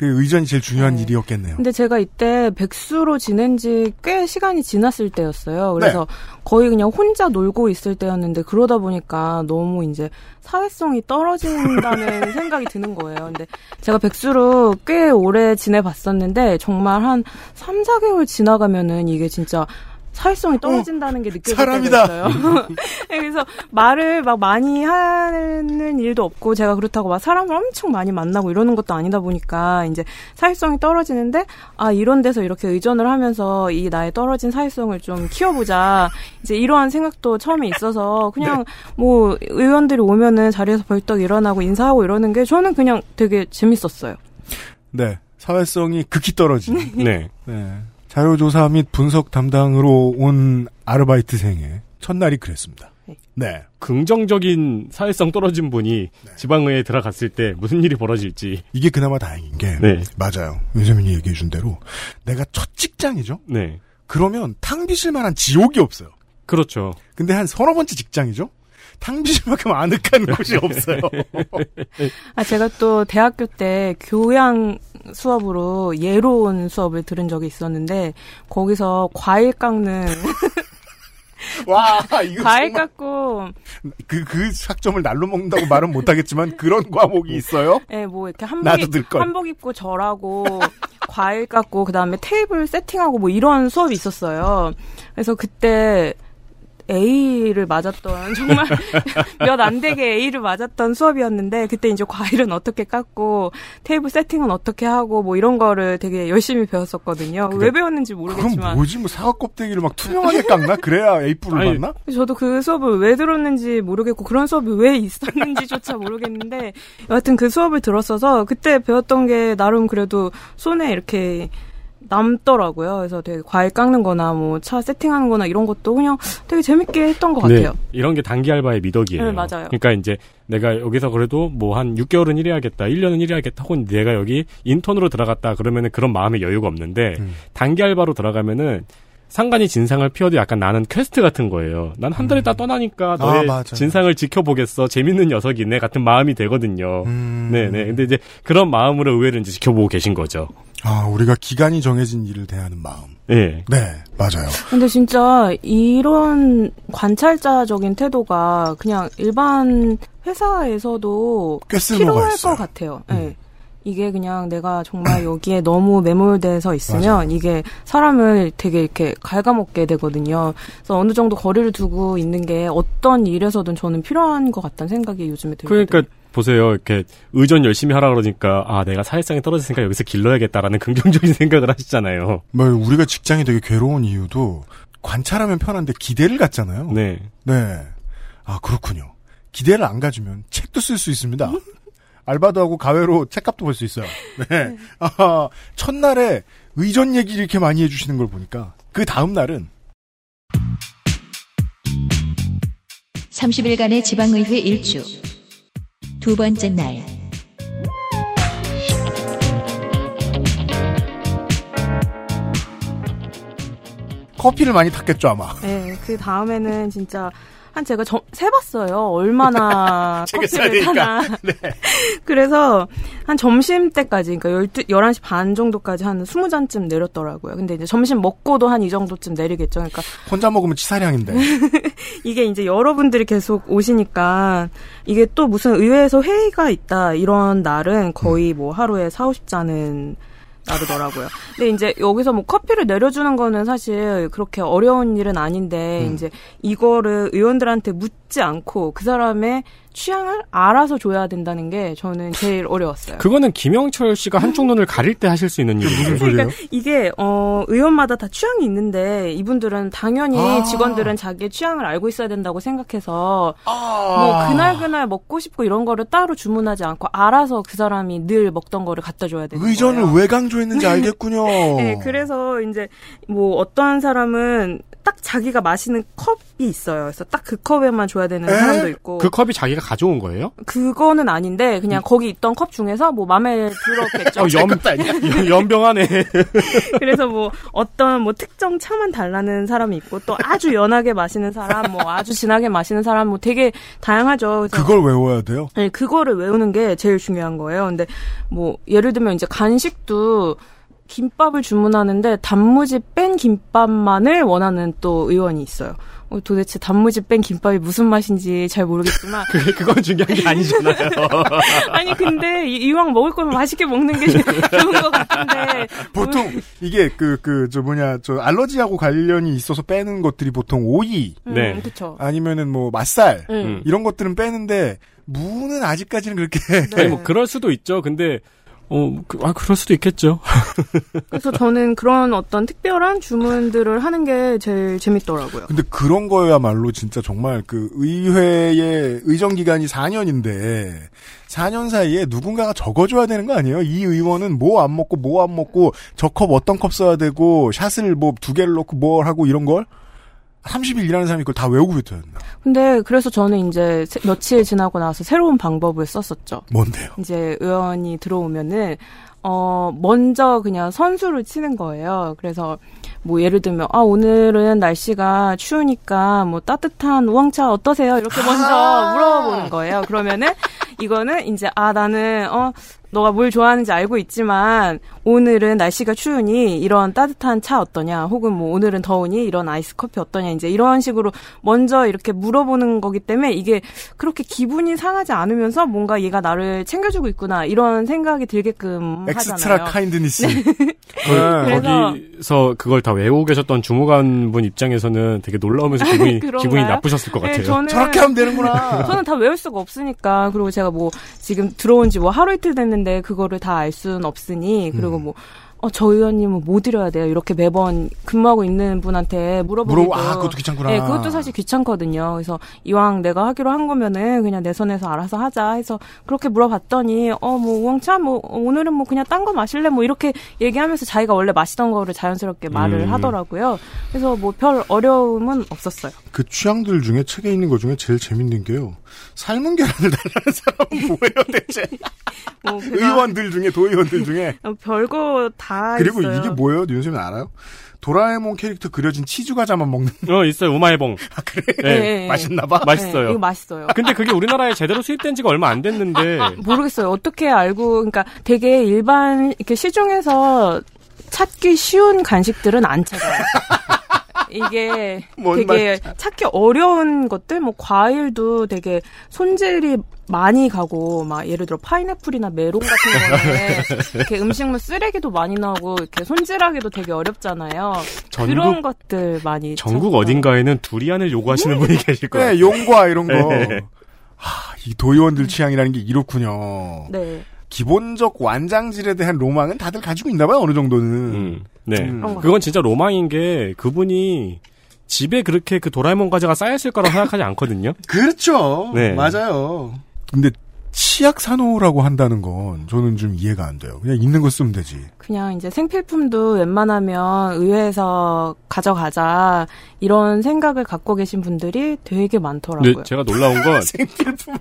그 의전이 제일 중요한 네. 일이었겠네요 근데 제가 이때 백수로 지낸 지 꽤 시간이 지났을 때였어요. 그래서 네. 거의 그냥 혼자 놀고 있을 때였는데 그러다 보니까 너무 이제 사회성이 떨어진다는 (laughs) 생각이 드는 거예요. 근데 제가 백수로 꽤 오래 지내봤었는데 정말 한 3, 4개월 지나가면은 이게 진짜 사회성이 떨어진다는 게 느껴질 때가 사람이다. 있어요. (laughs) 네, 그래서 말을 막 많이 하는 일도 없고 제가 그렇다고 막 사람을 엄청 많이 만나고 이러는 것도 아니다 보니까 이제 사회성이 떨어지는데 아 이런 데서 이렇게 의존을 하면서 이 나의 떨어진 사회성을 좀 키워보자 이제 이러한 생각도 처음에 있어서 그냥 뭐 의원들이 오면은 자리에서 벌떡 일어나고 인사하고 이러는 게 저는 그냥 되게 재밌었어요. 네 사회성이 극히 떨어진 네. 네. 자료조사 및 분석 담당으로 온 아르바이트생의 첫날이 그랬습니다. 네. 긍정적인 사회성 떨어진 분이 지방의회에 들어갔을 때 무슨 일이 벌어질지. 이게 그나마 다행인 게 네. 맞아요. 윤세민이 얘기해 준 대로 내가 첫 직장이죠. 네. 그러면 탕비실 만한 지옥이 없어요. 그렇죠. 근데 한 서너 번째 직장이죠. 탕비실만큼 아늑한 곳이 없어요. (laughs) 아, 제가 또 대학교 때 교양 수업으로 예로운 수업을 들은 적이 있었는데 거기서 과일 깎는 (laughs) 와 이거 과일 깎고 그, 그 학점을 날로 먹는다고 말은 못하겠지만 그런 과목이 있어요. 예, 뭐 이렇게 한복. 한복 입고 절하고 과일 깎고 그 다음에 테이블 세팅하고 뭐 이런 수업이 있었어요. 그래서 그때 A를 맞았던 정말 (laughs) 몇 안 되게 A를 맞았던 수업이었는데 그때 이제 과일은 어떻게 깎고 테이블 세팅은 어떻게 하고 뭐 이런 거를 되게 열심히 배웠었거든요. 왜 배웠는지 그럼 모르겠지만 뭐지 뭐 사과 껍데기를 막 투명하게 깎나? 그래야 에이프를 아니, 받나? 저도 그 수업을 왜 들었는지 모르겠고 그런 수업이 왜 있었는지조차 모르겠는데 여하튼 그 수업을 들었어서 그때 배웠던 게 나름 그래도 손에 이렇게 남더라고요. 그래서 되게 과일 깎는 거나 뭐 차 세팅하는 거나 이런 것도 그냥 되게 재밌게 했던 것 같아요. 네. 이런 게 단기 알바의 미덕이에요. 네, 맞아요. 그러니까 이제 내가 여기서 그래도 뭐 한 6개월은 일해야겠다, 1년은 일해야겠다, 혹은 내가 여기 인턴으로 들어갔다 그러면은 그런 마음의 여유가 없는데 음. 단기 알바로 들어가면은 상관이 진상을 피워도 약간 나는 퀘스트 같은 거예요. 난 한 달 있다 떠나니까 너의 음. 맞아요. 진상을 지켜보겠어. 재밌는 녀석이네. 같은 마음이 되거든요. 음. 네네. 근데 이제 그런 마음으로 의외로 이제 지켜보고 계신 거죠. 아, 우리가 기간이 정해진 일을 대하는 마음. 예. 네, 맞아요. 근데 진짜 이런 관찰자적인 태도가 그냥 일반 회사에서도 필요할. 것 같아요. 음. 예. 이게 그냥 내가 정말 여기에 너무 매몰돼서 있으면 맞아요. 이게 사람을 되게 이렇게 갉아먹게 되거든요. 그래서 어느 정도 거리를 두고 있는 게 어떤 일에서든 저는 필요한 것 같다는 생각이 요즘에 들거든요. 그러니까 보세요. 이렇게 의전 열심히 하라 그러니까 아 내가 사회성이 떨어졌으니까 여기서 길러야겠다라는 (laughs) 긍정적인 생각을 하시잖아요. 뭐 우리가 직장이 되게 괴로운 이유도 관찰하면 편한데 기대를 갖잖아요. 네. 네. 아, 그렇군요. 기대를 안 가지면 책도 쓸 수 있습니다. (laughs) 알바도 하고 가외로 책값도 벌 수 있어요. 네. (laughs) 아, 첫날에 의전 얘기를 이렇게 많이 해주시는 걸 보니까 그 다음 날은 30일간의 지방의회 일주. 두 번째 날. 커피를 많이 탔겠죠 아마. 네, 그 다음에는 진짜 한 제가 점, 세봤어요. 얼마나 (laughs) 커피를. 타나. (laughs) 네. (laughs) 그래서 한 점심 때까지, 그러니까 12, 11시 반 정도까지 한 20잔쯤 내렸더라고요. 근데 이제 점심 먹고도 한 이 정도쯤 내리겠죠. 그러니까 혼자 먹으면 치사량인데. 이게 이제 여러분들이 계속 오시니까 이게 또 무슨 의회에서 회의가 있다 이런 날은 거의 뭐 하루에 4, 50잔은 나르더라고요. 근데 이제 여기서 뭐 커피를 내려주는 거는 사실 그렇게 어려운 일은 아닌데 음. 이제 이거를 의원들한테 묻 묻지 않고 그 사람의 취향을 알아서 줘야 된다는 게 저는 제일 어려웠어요. 그거는 김영철 씨가 한쪽 눈을 가릴 때 하실 수 있는 일이에요. 그러니까 이게 어 의원마다 다 취향이 있는데 이분들은 당연히 아. 직원들은 자기의 취향을 알고 있어야 된다고 생각해서 아. 뭐 그날 그날 먹고 싶고 이런 거를 따로 주문하지 않고 알아서 그 사람이 늘 먹던 거를 갖다 줘야 되는 의전을 거예요. 왜 강조했는지 알겠군요. (laughs) 네, 그래서 이제 뭐 어떤 사람은 딱 자기가 마시는 컵이 있어요. 그래서 딱 그 컵에만 줘야 되는 에? 사람도 있고 그 컵이 자기가 가져온 거예요? 그거는 아닌데 그냥 거기 있던 컵 중에서 뭐 마음에 들었겠죠. 어, 연, 연병하네. (laughs) 그래서 뭐 어떤 뭐 특정 차만 달라는 사람이 있고 또 아주 연하게 마시는 사람, 뭐 아주 진하게 마시는 사람, 뭐 되게 다양하죠. 그래서 그걸 외워야 돼요. 네, 그거를 외우는 게 제일 중요한 거예요. 근데 뭐 예를 들면 이제 간식도 김밥을 주문하는데 단무지 뺀 김밥만을 원하는 또 의원이 있어요. 어, 도대체 단무지 뺀 김밥이 무슨 맛인지 잘 모르겠지만 (laughs) 그게 그건 중요한 게 아니잖아요. (laughs) 아니 근데 이- 이왕 먹을 거면 맛있게 먹는 게 (laughs) 좋은 것 같은데 보통 이게 그 그 저 뭐냐 저 알러지하고 관련이 있어서 빼는 것들이 보통 오이 음, 네. 그쵸. 아니면은 뭐 맛살 음. 이런 것들은 빼는데 무는 아직까지는 그렇게 네. 아니 뭐 그럴 수도 있죠. 근데 어, 그, 아 그럴 수도 있겠죠. (laughs) 그래서 저는 그런 어떤 특별한 주문들을 하는 게 제일 재밌더라고요. 근데 그런 거야말로 진짜 정말 그 의회의 의정 기간이 4년인데 4년 사이에 누군가가 적어줘야 되는 거 아니에요? 이 의원은 뭐 안 먹고 뭐 안 먹고 저 컵 어떤 컵 써야 되고 샷을 뭐 두 개를 넣고 뭘 하고 이런 걸 30일 일하는 사람이 그걸 다 외우고 있어야 된다. 근데 그래서 저는 이제 세- 며칠 지나고 나서 새로운 방법을 썼었죠. 뭔데요? 이제 의원이 들어오면은 어 먼저 그냥 선수를 치는 거예요. 그래서 뭐 예를 들면 아 오늘은 날씨가 추우니까 뭐 따뜻한 우엉차 어떠세요? 이렇게 먼저 물어보는 거예요. 그러면은 이거는 이제 아 나는 어 너가 뭘 좋아하는지 알고 있지만 오늘은 날씨가 추우니 이런 따뜻한 차 어떠냐 혹은 뭐 오늘은 더우니 이런 아이스 커피 어떠냐 이제 이런 식으로 먼저 이렇게 물어보는 거기 때문에 이게 그렇게 기분이 상하지 않으면서 뭔가 얘가 나를 챙겨주고 있구나 이런 생각이 들게끔 엑스트라 하잖아요. kindness. 네. (laughs) 그래서- 거기서 그걸 다 외우고 계셨던 주무관분 입장에서는 되게 놀라우면서 기분이? (laughs) 기분이 나쁘셨을 것 네, 같아요. 저는 저렇게 하면 되는구나. 저는 다 외울 수가 없으니까 그리고 제가 뭐 지금 들어온 지 뭐 하루 이틀 됐는데 그거를 다 알 수는 없으니 그리고 음. 뭐 어, 저 의원님은 뭐 드려야 돼요. 이렇게 매번 근무하고 있는 분한테 물어보기도. 물어 아 그것도 귀찮구나. 네, 그것도 사실 귀찮거든요. 그래서 이왕 내가 하기로 한 거면은 그냥 내 손에서 알아서 하자 해서 그렇게 물어봤더니 어 뭐 우엉차 뭐 어, 오늘은 뭐 그냥 딴 거 마실래 뭐 이렇게 얘기하면서 자기가 원래 마시던 거를 자연스럽게 말을 음. 하더라고요. 그래서 뭐 별 어려움은 없었어요. 그 취향들 중에 책에 있는 것 중에 제일 재밌는 게요. 삶은 계란을 달라는 사람은 뭐예요, 대체? (laughs) 뭐 의원들 중에, 도의원들 중에. 어, 별거 다 그리고 있어요. 이게 뭐예요? 윤쌤은 알아요? 도라에몽 캐릭터 그려진 치즈 과자만 먹는 어 있어요 우마해봉. (laughs) 아, 그래? 네. 네. 맛있나봐. 맛있어요. 네, 이거 맛있어요. 근데 그게 우리나라에 제대로 수입된 지가 얼마 안 됐는데 모르겠어요. 어떻게 알고, 그러니까 되게 일반, 이렇게 시중에서 찾기 쉬운 간식들은 안 찾아요. (laughs) 이게 뭔 되게 찾기 어려운 것들, 뭐 과일도 되게 손질이 많이 가고, 막 예를 들어 파인애플이나 메론 같은 (laughs) 거는 이렇게 음식물 쓰레기도 많이 나오고, 이렇게 손질하기도 되게 어렵잖아요. 전국 그런 것들 많이. 전국 찾아요. 어딘가에는 두리안을 요구하시는 분이 계실 거예요. 네, 용과 이런 거. 네. 하, 이 도의원들 취향이라는 게 이렇군요. 네. 기본적 완장질에 대한 로망은 다들 가지고 있나 봐요, 어느 정도는. 음, 네. 음. 거 그건 진짜 로망인 게 그분이 집에 그렇게 그 도라에몽 과자가 쌓였을 거라고 생각하지 않거든요. 그렇죠. 네. 맞아요. 근데 치약 사놓으라고 한다는 건 저는 좀 이해가 안 돼요. 그냥 있는 거 쓰면 되지. 그냥 이제 생필품도 웬만하면 의회에서 가져가자 이런 생각을 갖고 계신 분들이 되게 많더라고요. 근데 제가 놀라운 건 (laughs) 생필품을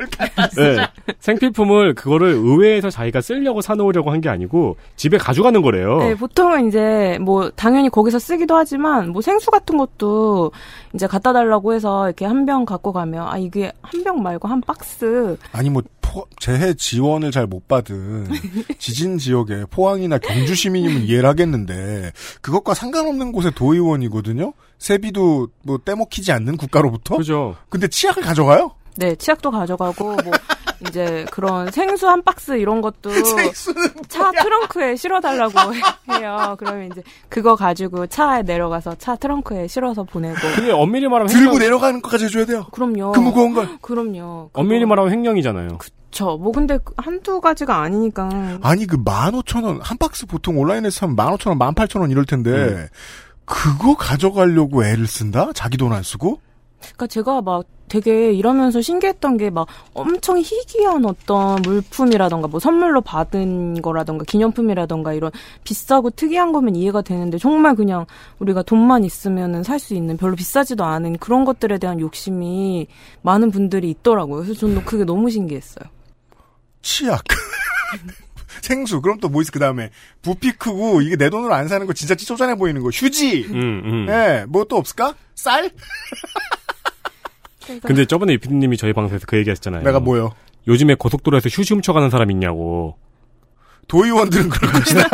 네, 생필품을 그거를 의회에서 자기가 쓰려고 사놓으려고 한 게 아니고 집에 가져가는 거래요. 네, 보통은 이제 뭐 당연히 거기서 쓰기도 하지만 뭐 생수 같은 것도 이제 갖다 달라고 해서 이렇게 한 병 갖고 가면 아 이게 한 병 말고 한 박스 아니 뭐 포- 재해 지원을 잘 못 받은 (laughs) 지진 지역의 포항이나 경주 시민이면 이해를 하겠는데 그것과 상관없는 곳의 도의원이거든요. 세비도 뭐 떼먹히지 않는 국가로부터. 그죠. 근데 치약을 가져가요? 네 치약도 가져가고 뭐 (laughs) 이제 그런 생수 한 박스 이런 것도 (laughs) 차 트렁크에 실어달라고 (laughs) 해요. 그러면 이제 그거 가지고 차에 내려가서 차 트렁크에 실어서 보내고. 그게 엄밀히 말하면 들고 횡령, 내려가는 것까지 해줘야 돼요. 그럼요. 그 무거운 걸. 그럼요. 엄밀히 말하면 횡령이잖아요. 그쵸. 뭐 근데 한두 가지가 아니니까. 아니 그 15,000원 한 박스 보통 온라인에서 사면 15,000원, 18,000원 이럴 텐데 음. 그거 가져가려고 애를 쓴다? 자기 돈 안 쓰고? 그러니까 제가 막 되게 일하면서 신기했던 게 막 엄청 희귀한 어떤 물품이라던가 뭐 선물로 받은 거라던가 기념품이라던가 이런 비싸고 특이한 거면 이해가 되는데 정말 그냥 우리가 돈만 있으면은 살 수 있는 별로 비싸지도 않은 그런 것들에 대한 욕심이 많은 분들이 있더라고요. 그래서 저는 그게 너무 신기했어요. 치약. (laughs) 생수. 그럼 또 뭐 있어 그 다음에 부피 크고 이게 내 돈으로 안 사는 거 진짜 쪼잔해 보이는 거. 휴지. 음, 음. 예, 뭐 또 없을까? 쌀? (laughs) 그래서 근데 저번에 이피디님이 저희 방송에서 그 얘기 하셨잖아요. 내가 뭐요? 요즘에 고속도로에서 휴지 훔쳐가는 사람 있냐고. 도의원들은 그럴 것이다. (laughs)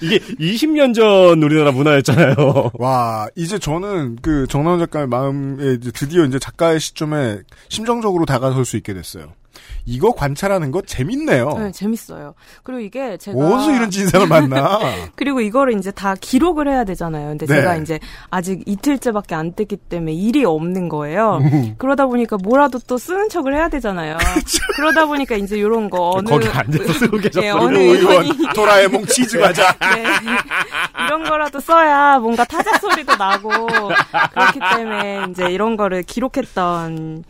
이게 20년 전 우리나라 문화였잖아요. 와, 이제 저는 그 정나원 작가의 마음에 이제 드디어 이제 작가의 시점에 심정적으로 다가설 수 있게 됐어요. 이거 관찰하는 거 재밌네요. 네, 재밌어요. 그리고 이게 제가 어디서 이런 진상을 (laughs) 만나? 그리고 이거를 이제 다 기록을 해야 되잖아요. 근데 네. 제가 이제 아직 이틀째밖에 안 뜯기 때문에 일이 없는 거예요. 음. 그러다 보니까 뭐라도 또 쓰는 척을 해야 되잖아요. (laughs) 그러다 보니까 이제 이런 거 어느 거기 앉아서 쓰고 (laughs) 계셨어요. 예, 어느 의원, 도라에몽 치즈 과자. 네. 이런 거라도 써야 뭔가 타자 소리도 나고 그렇기 때문에 이제 이런 거를 기록했던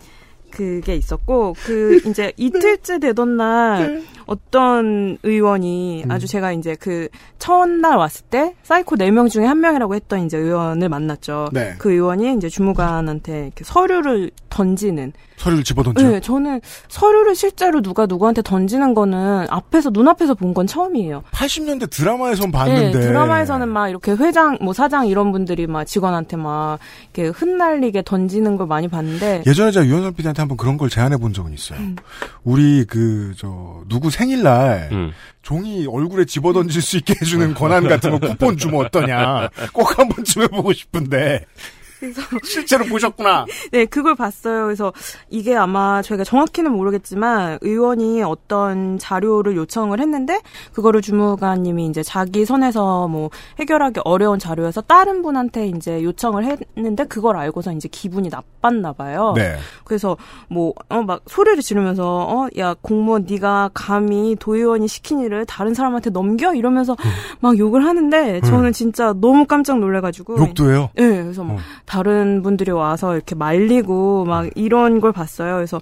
그게 있었고 그 이제 이틀째 되던 날 어떤 의원이 아주 제가 이제 그 첫날 왔을 때 사이코 4명 중에 한 명이라고 했던 이제 의원을 만났죠. 네. 그 의원이 이제 주무관한테 이렇게 서류를 던지는 서류를 집어 던져. 네, 저는 서류를 실제로 누가 누구한테 던지는 거는 앞에서 눈앞에서 본 건 처음이에요. 80년대 드라마에선 봤는데. 네, 드라마에서는 막 이렇게 회장, 뭐 사장 이런 분들이 막 직원한테 막 이렇게 흩날리게 던지는 걸 많이 봤는데 예전에 제가 유현선 PD한테 한번 그런 걸 제안해 본 적은 있어요. 우리 그, 저, 누구 생일날 음. 종이 얼굴에 집어 던질 수 있게 해주는 권한 같은 거 쿠폰 주면 어떠냐. 꼭 한 번쯤 (laughs) 해보고 싶은데. 그래서 (laughs) 실제로 보셨구나. (laughs) 네, 그걸 봤어요. 그래서 이게 아마 저희가 정확히는 모르겠지만 의원이 어떤 자료를 요청을 했는데 그거를 주무관님이 이제 자기 선에서 뭐 해결하기 어려운 자료여서 다른 분한테 이제 요청을 했는데 그걸 알고서 이제 기분이 나빴나 봐요. 네. 그래서 뭐어막 소리를 지르면서 어 야 공무원 네가 감히 도의원이 시킨 일을 다른 사람한테 넘겨 이러면서 막 욕을 하는데 저는 진짜 너무 깜짝 놀래가지고 욕도 해요. 네, 그래서 막 어. 다른 분들이 와서 이렇게 말리고 막 이런 걸 봤어요. 그래서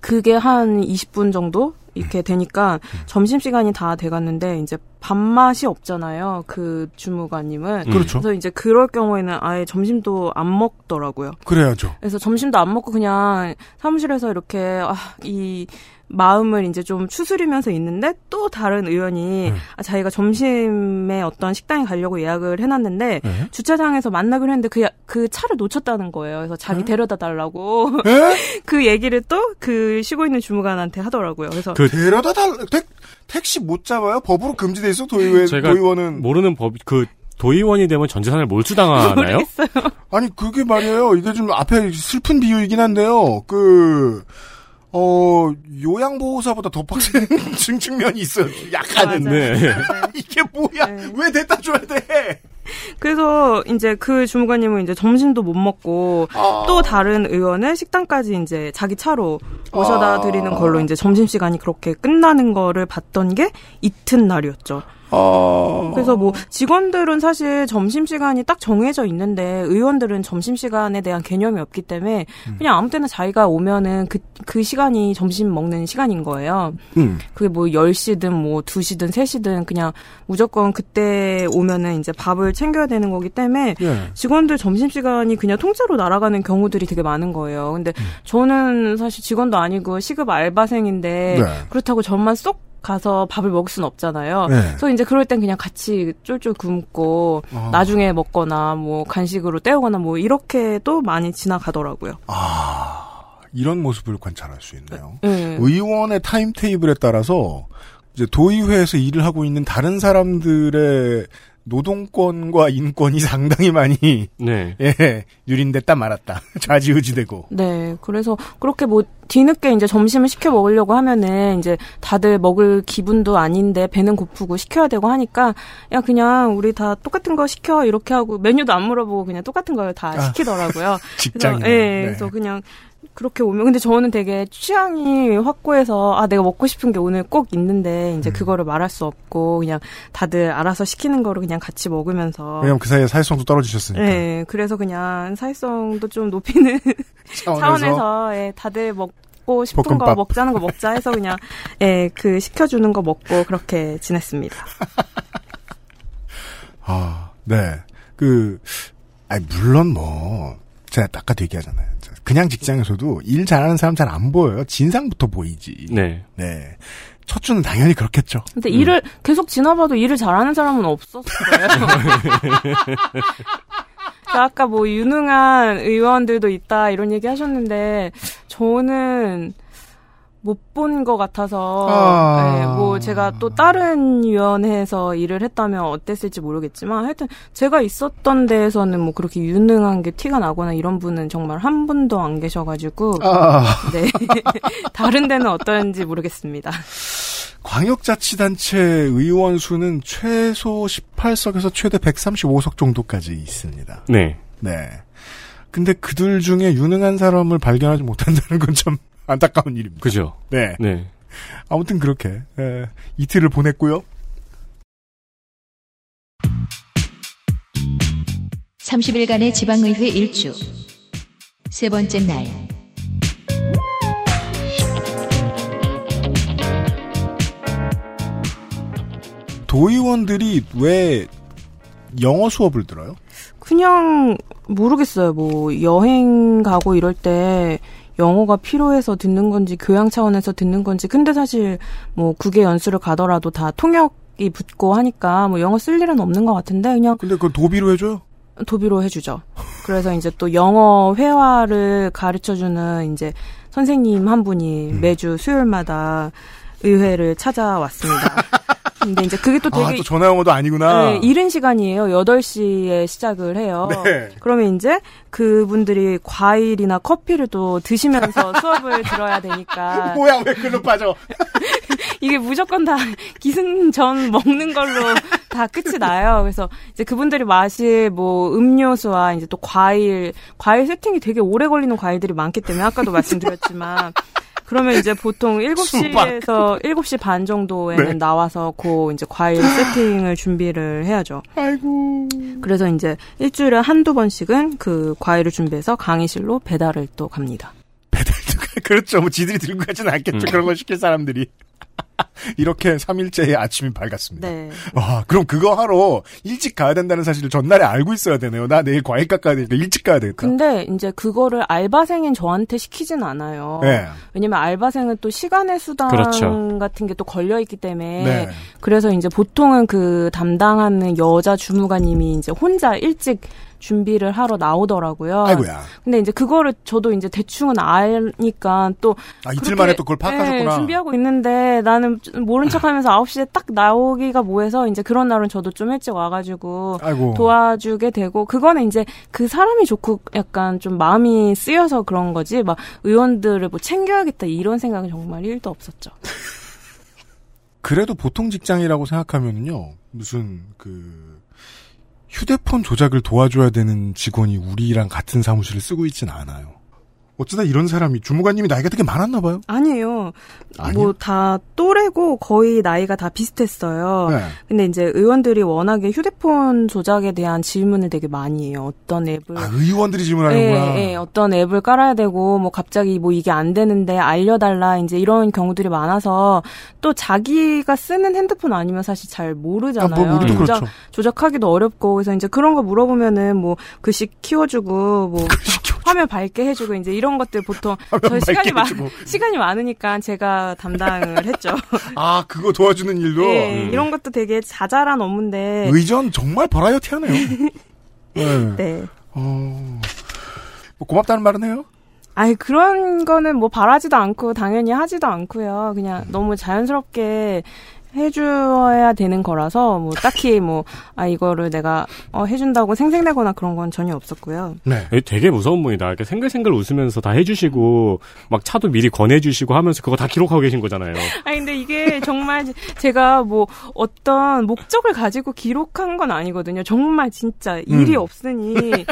그게 한 20분 정도 이렇게 되니까 점심시간이 다 돼갔는데 이제 밥맛이 없잖아요. 그 주무관님은. 음. 그렇죠. 그래서 이제 그럴 경우에는 아예 점심도 안 먹더라고요. 그래야죠. 그래서 점심도 안 먹고 그냥 사무실에서 이렇게 아, 이 마음을 이제 좀 추스리면서 있는데 또 다른 의원이 아, 자기가 점심에 어떤 식당에 가려고 예약을 해놨는데 네. 주차장에서 만나기로 했는데 그, 그 차를 놓쳤다는 거예요. 그래서 자기 데려다 달라고 에? (laughs) 그 얘기를 또 그 쉬고 있는 주무관한테 하더라고요. 그래서 그- 데려다 달, 택, 택시 못 잡아요? 법으로 금지돼 있어, 도의회, 제가 도의원은. 모르는 법, 그, 도의원이 되면 전 재산을 몰수당하나요? 아니, 그게 말이에요. 이게 좀 앞에 슬픈 비유이긴 한데요. 그, 어, 요양보호사보다 더 빡센 (laughs) 증측면이 있어요. 약간은. 네. (laughs) 이게 뭐야? 네. 왜 냈다 줘야 돼? 그래서 이제 그 주무관님은 이제 점심도 못 먹고 아. 또 다른 의원을 식당까지 이제 자기 차로 모셔다 아. 드리는 걸로 이제 점심 시간이 그렇게 끝나는 거를 봤던 게 이튿날이었죠. 어. 그래서 뭐 직원들은 사실 점심 시간이 딱 정해져 있는데 의원들은 점심 시간에 대한 개념이 없기 때문에 그냥 아무 때나 자기가 오면은 그, 그 시간이 점심 먹는 시간인 거예요. 음. 그게 뭐 10시든 뭐 2시든 3시든 그냥 무조건 그때 오면은 이제 밥을 챙겨야 되는 거기 때문에 예. 직원들 점심 시간이 그냥 통째로 날아가는 경우들이 되게 많은 거예요. 근데 저는 사실 직원도 아니고 시급 알바생인데 네. 그렇다고 저만 쏙 가서 밥을 먹을 순 없잖아요. 네. 그래서 이제 그럴 땐 그냥 같이 쫄쫄 굶고 아. 나중에 먹거나 뭐 간식으로 때우거나 뭐 이렇게도 많이 지나가더라고요. 아, 이런 모습을 관찰할 수 있네요. 네. 의원의 타임 테이블에 따라서 이제 도의회에서 일을 하고 있는 다른 사람들의 노동권과 인권이 (laughs) 상당히 많이 네. (laughs) 예, 유린됐다 말았다. (laughs) 좌지우지되고. 네, 그래서 그렇게 뭐 뒤늦게 이제 점심을 시켜 먹으려고 하면은 이제 다들 먹을 기분도 아닌데 배는 고프고 시켜야 되고 하니까 야 그냥 우리 다 똑같은 거 시켜 이렇게 하고 메뉴도 안 물어보고 그냥 똑같은 걸다 아, 시키더라고요. (laughs) 직장이네. 그래서, 예, 네. 그래서 그냥 그렇게 오면 근데 저는 되게 취향이 확고해서 아 내가 먹고 싶은 게 오늘 꼭 있는데 이제 음. 그거를 말할 수 없고 그냥 다들 알아서 시키는 거를 그냥 같이 먹으면서 왜냐면 그 사이에 사회성도 떨어지셨으니까. 네, 그래서 그냥 사회성도 좀 높이는 (laughs) 차원에서. 차원에서 예, 다들 먹 고 싶은 거 볶음밥. 먹자는 거 먹자 해서 그냥 예, 그 시켜주는 거 먹고 그렇게 지냈습니다. (laughs) 아, 네. 그, 아니, 물론 뭐, 제가 아까도 얘기하잖아요. 그냥 직장에서도 일 잘하는 사람 잘 안 보여요. 진상부터 보이지. 네. 네. 첫 주는 당연히 그렇겠죠. 근데 일을 계속 지나봐도 일을 잘하는 사람은 없었어요. (laughs) 아까 뭐 유능한 의원들도 있다 이런 얘기 하셨는데 저는 못 본 것 같아서 아. 네, 뭐 제가 또 다른 위원회에서 일을 했다면 어땠을지 모르겠지만 하여튼 제가 있었던 데에서는 뭐 그렇게 유능한 게 티가 나거나 이런 분은 정말 한 분도 안 계셔가지고 아, 네 (laughs) 다른 데는 어떤지 모르겠습니다. 광역자치단체 의원 수는 최소 18석에서 최대 135석 정도까지 있습니다. 네. 네. 근데 그들 중에 유능한 사람을 발견하지 못한다는 건 참 안타까운 일입니다. 그죠. 네. 네. 아무튼 그렇게 에, 이틀을 보냈고요. 30일간의 지방의회 일주. 세 번째 날. 도의원들이 왜 영어 수업을 들어요? 그냥 모르겠어요. 뭐 여행 가고 이럴 때 영어가 필요해서 듣는 건지 교양 차원에서 듣는 건지 근데 사실 뭐 국외 연수를 가더라도 다 통역이 붙고 하니까 뭐 영어 쓸 일은 없는 것 같은데 그냥 근데 그걸 도비로 해줘요? 도비로 해주죠. 그래서 이제 또 영어 회화를 가르쳐주는 이제 선생님 한 분이 음. 매주 수요일마다 의회를 찾아왔습니다. (laughs) 근데 이제 그게 또 되게 아, 또 전화 영어도 아니구나. 네, 이른 시간이에요. 8시에 시작을 해요. 네. 그러면 이제 그분들이 과일이나 커피를 또 드시면서 (laughs) 수업을 들어야 되니까 (laughs) 뭐야, 왜 글로 빠져? (laughs) 이게 무조건 다 기승 전 먹는 걸로 다 끝이 나요. 그래서 이제 그분들이 마실 뭐 음료수와 이제 또 과일, 과일 세팅이 되게 오래 걸리는 과일들이 많기 때문에 아까도 말씀드렸지만 그러면 이제 보통 (laughs) 7시에서 7시 반 정도에는 네. 나와서 그 이제 과일 세팅을 준비를 해야죠. 아이고. 그래서 이제 일주일에 한두 번씩은 그 과일을 준비해서 강의실로 배달을 또 갑니다. 배달도, (laughs) 그렇죠. 뭐 지들이 들고 가지는 않겠죠. 음. 그런 걸 시킬 사람들이. 이렇게 3일째의 아침이 밝았습니다. 네. 와, 그럼 그거 하러 일찍 가야 된다는 사실을 전날에 알고 있어야 되네요. 나 내일 과일 깎아야 되니까 일찍 가야 되겠다. 근데 이제 그거를 알바생인 저한테 시키진 않아요. 네. 왜냐면 알바생은 또 시간의 수당 그렇죠. 같은 게 또 걸려 있기 때문에 네. 그래서 이제 보통은 그 담당하는 여자 주무관님이 이제 혼자 일찍 준비를 하러 나오더라고요. 아이고야. 근데 이제 그거를 저도 이제 대충은 아니까 또 아, 이틀 만에 또 그걸 파악하셨구나. 네, 준비하고 있는데 나는 모른 (clears throat) 척하면서 9시에 딱 나오기가 뭐해서 이제 그런 날은 저도 좀 일찍 와가지고 아이고. 도와주게 되고 그거는 이제 그 사람이 좋고 약간 좀 마음이 쓰여서 그런 거지 막 의원들을 뭐 챙겨야겠다 이런 생각은 정말 1도 없었죠. (laughs) 그래도 보통 직장이라고 생각하면요. 무슨 그 휴대폰 조작을 도와줘야 되는 직원이 우리랑 같은 사무실을 쓰고 있진 않아요. 어쩌다 이런 사람이 주무관님이 나이가 되게 많았나 봐요. 아니에요. 뭐 다 또래고 거의 나이가 다 비슷했어요. 네. 근데 이제 의원들이 워낙에 휴대폰 조작에 대한 질문을 되게 많이 해요. 어떤 앱을 아, 의원들이 질문하는구나. 예, 예, 어떤 앱을 깔아야 되고, 뭐, 갑자기 뭐 이게 안 되는데 알려달라, 이제 이런 경우들이 많아서, 또 자기가 쓰는 핸드폰 아니면 사실 잘 모르잖아요. 아, 뭐 조작, 그렇죠. 조작하기도 어렵고, 그래서 이제 그런 거 물어보면은 뭐, 글씨 키워주고, 뭐, 화면 밝게 해주고, 이제 이런 것들 보통, (laughs) 저희 시간이, 많. (laughs) 시간이 많으니까 제가 담당을 했죠. (laughs) 아, 그거 도와주는 일도 예, 음. 이런 것도 되게 자잘한 업무인데, 의전 정말 버라이어티하네요. 네. 네. 어, 뭐 고맙다는 말은 해요? 아이 그런 거는 뭐 바라지도 않고 당연히 하지도 않고요. 그냥 음. 너무 자연스럽게 해줘야 되는 거라서 뭐 딱히 뭐 아 이거를 내가 어, 해준다고 생색내거나 그런 건 전혀 없었고요. 네. 예, 되게 무서운 분이다. 이렇게 생글생글 웃으면서 다 해주시고 막 차도 미리 권해주시고 하면서 그거 다 기록하고 계신 거잖아요. (laughs) 아니 근데 이게 정말 제가 뭐 어떤 목적을 가지고 기록한 건 아니거든요. 정말 진짜 일이 음. 없으니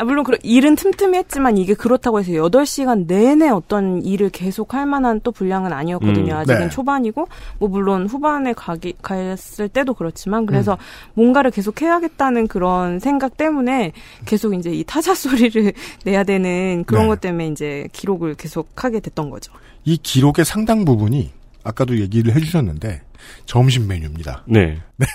아, 물론 그런 일은 틈틈이 했지만 이게 그렇다고 해서 8시간 내내 어떤 일을 계속 할 만한 또 분량은 아니었거든요. 음, 아직은 네. 초반이고 뭐 물론 후반에 가기 갔을 때도 그렇지만 음. 그래서 뭔가를 계속 해야겠다는 그런 생각 때문에 계속 이제 이 타자 소리를 (laughs) 내야 되는 그런 네. 것 때문에 이제 기록을 계속 하게 됐던 거죠. 이 기록의 상당 부분이 아까도 얘기를 해주셨는데 점심 메뉴입니다. 네. 네,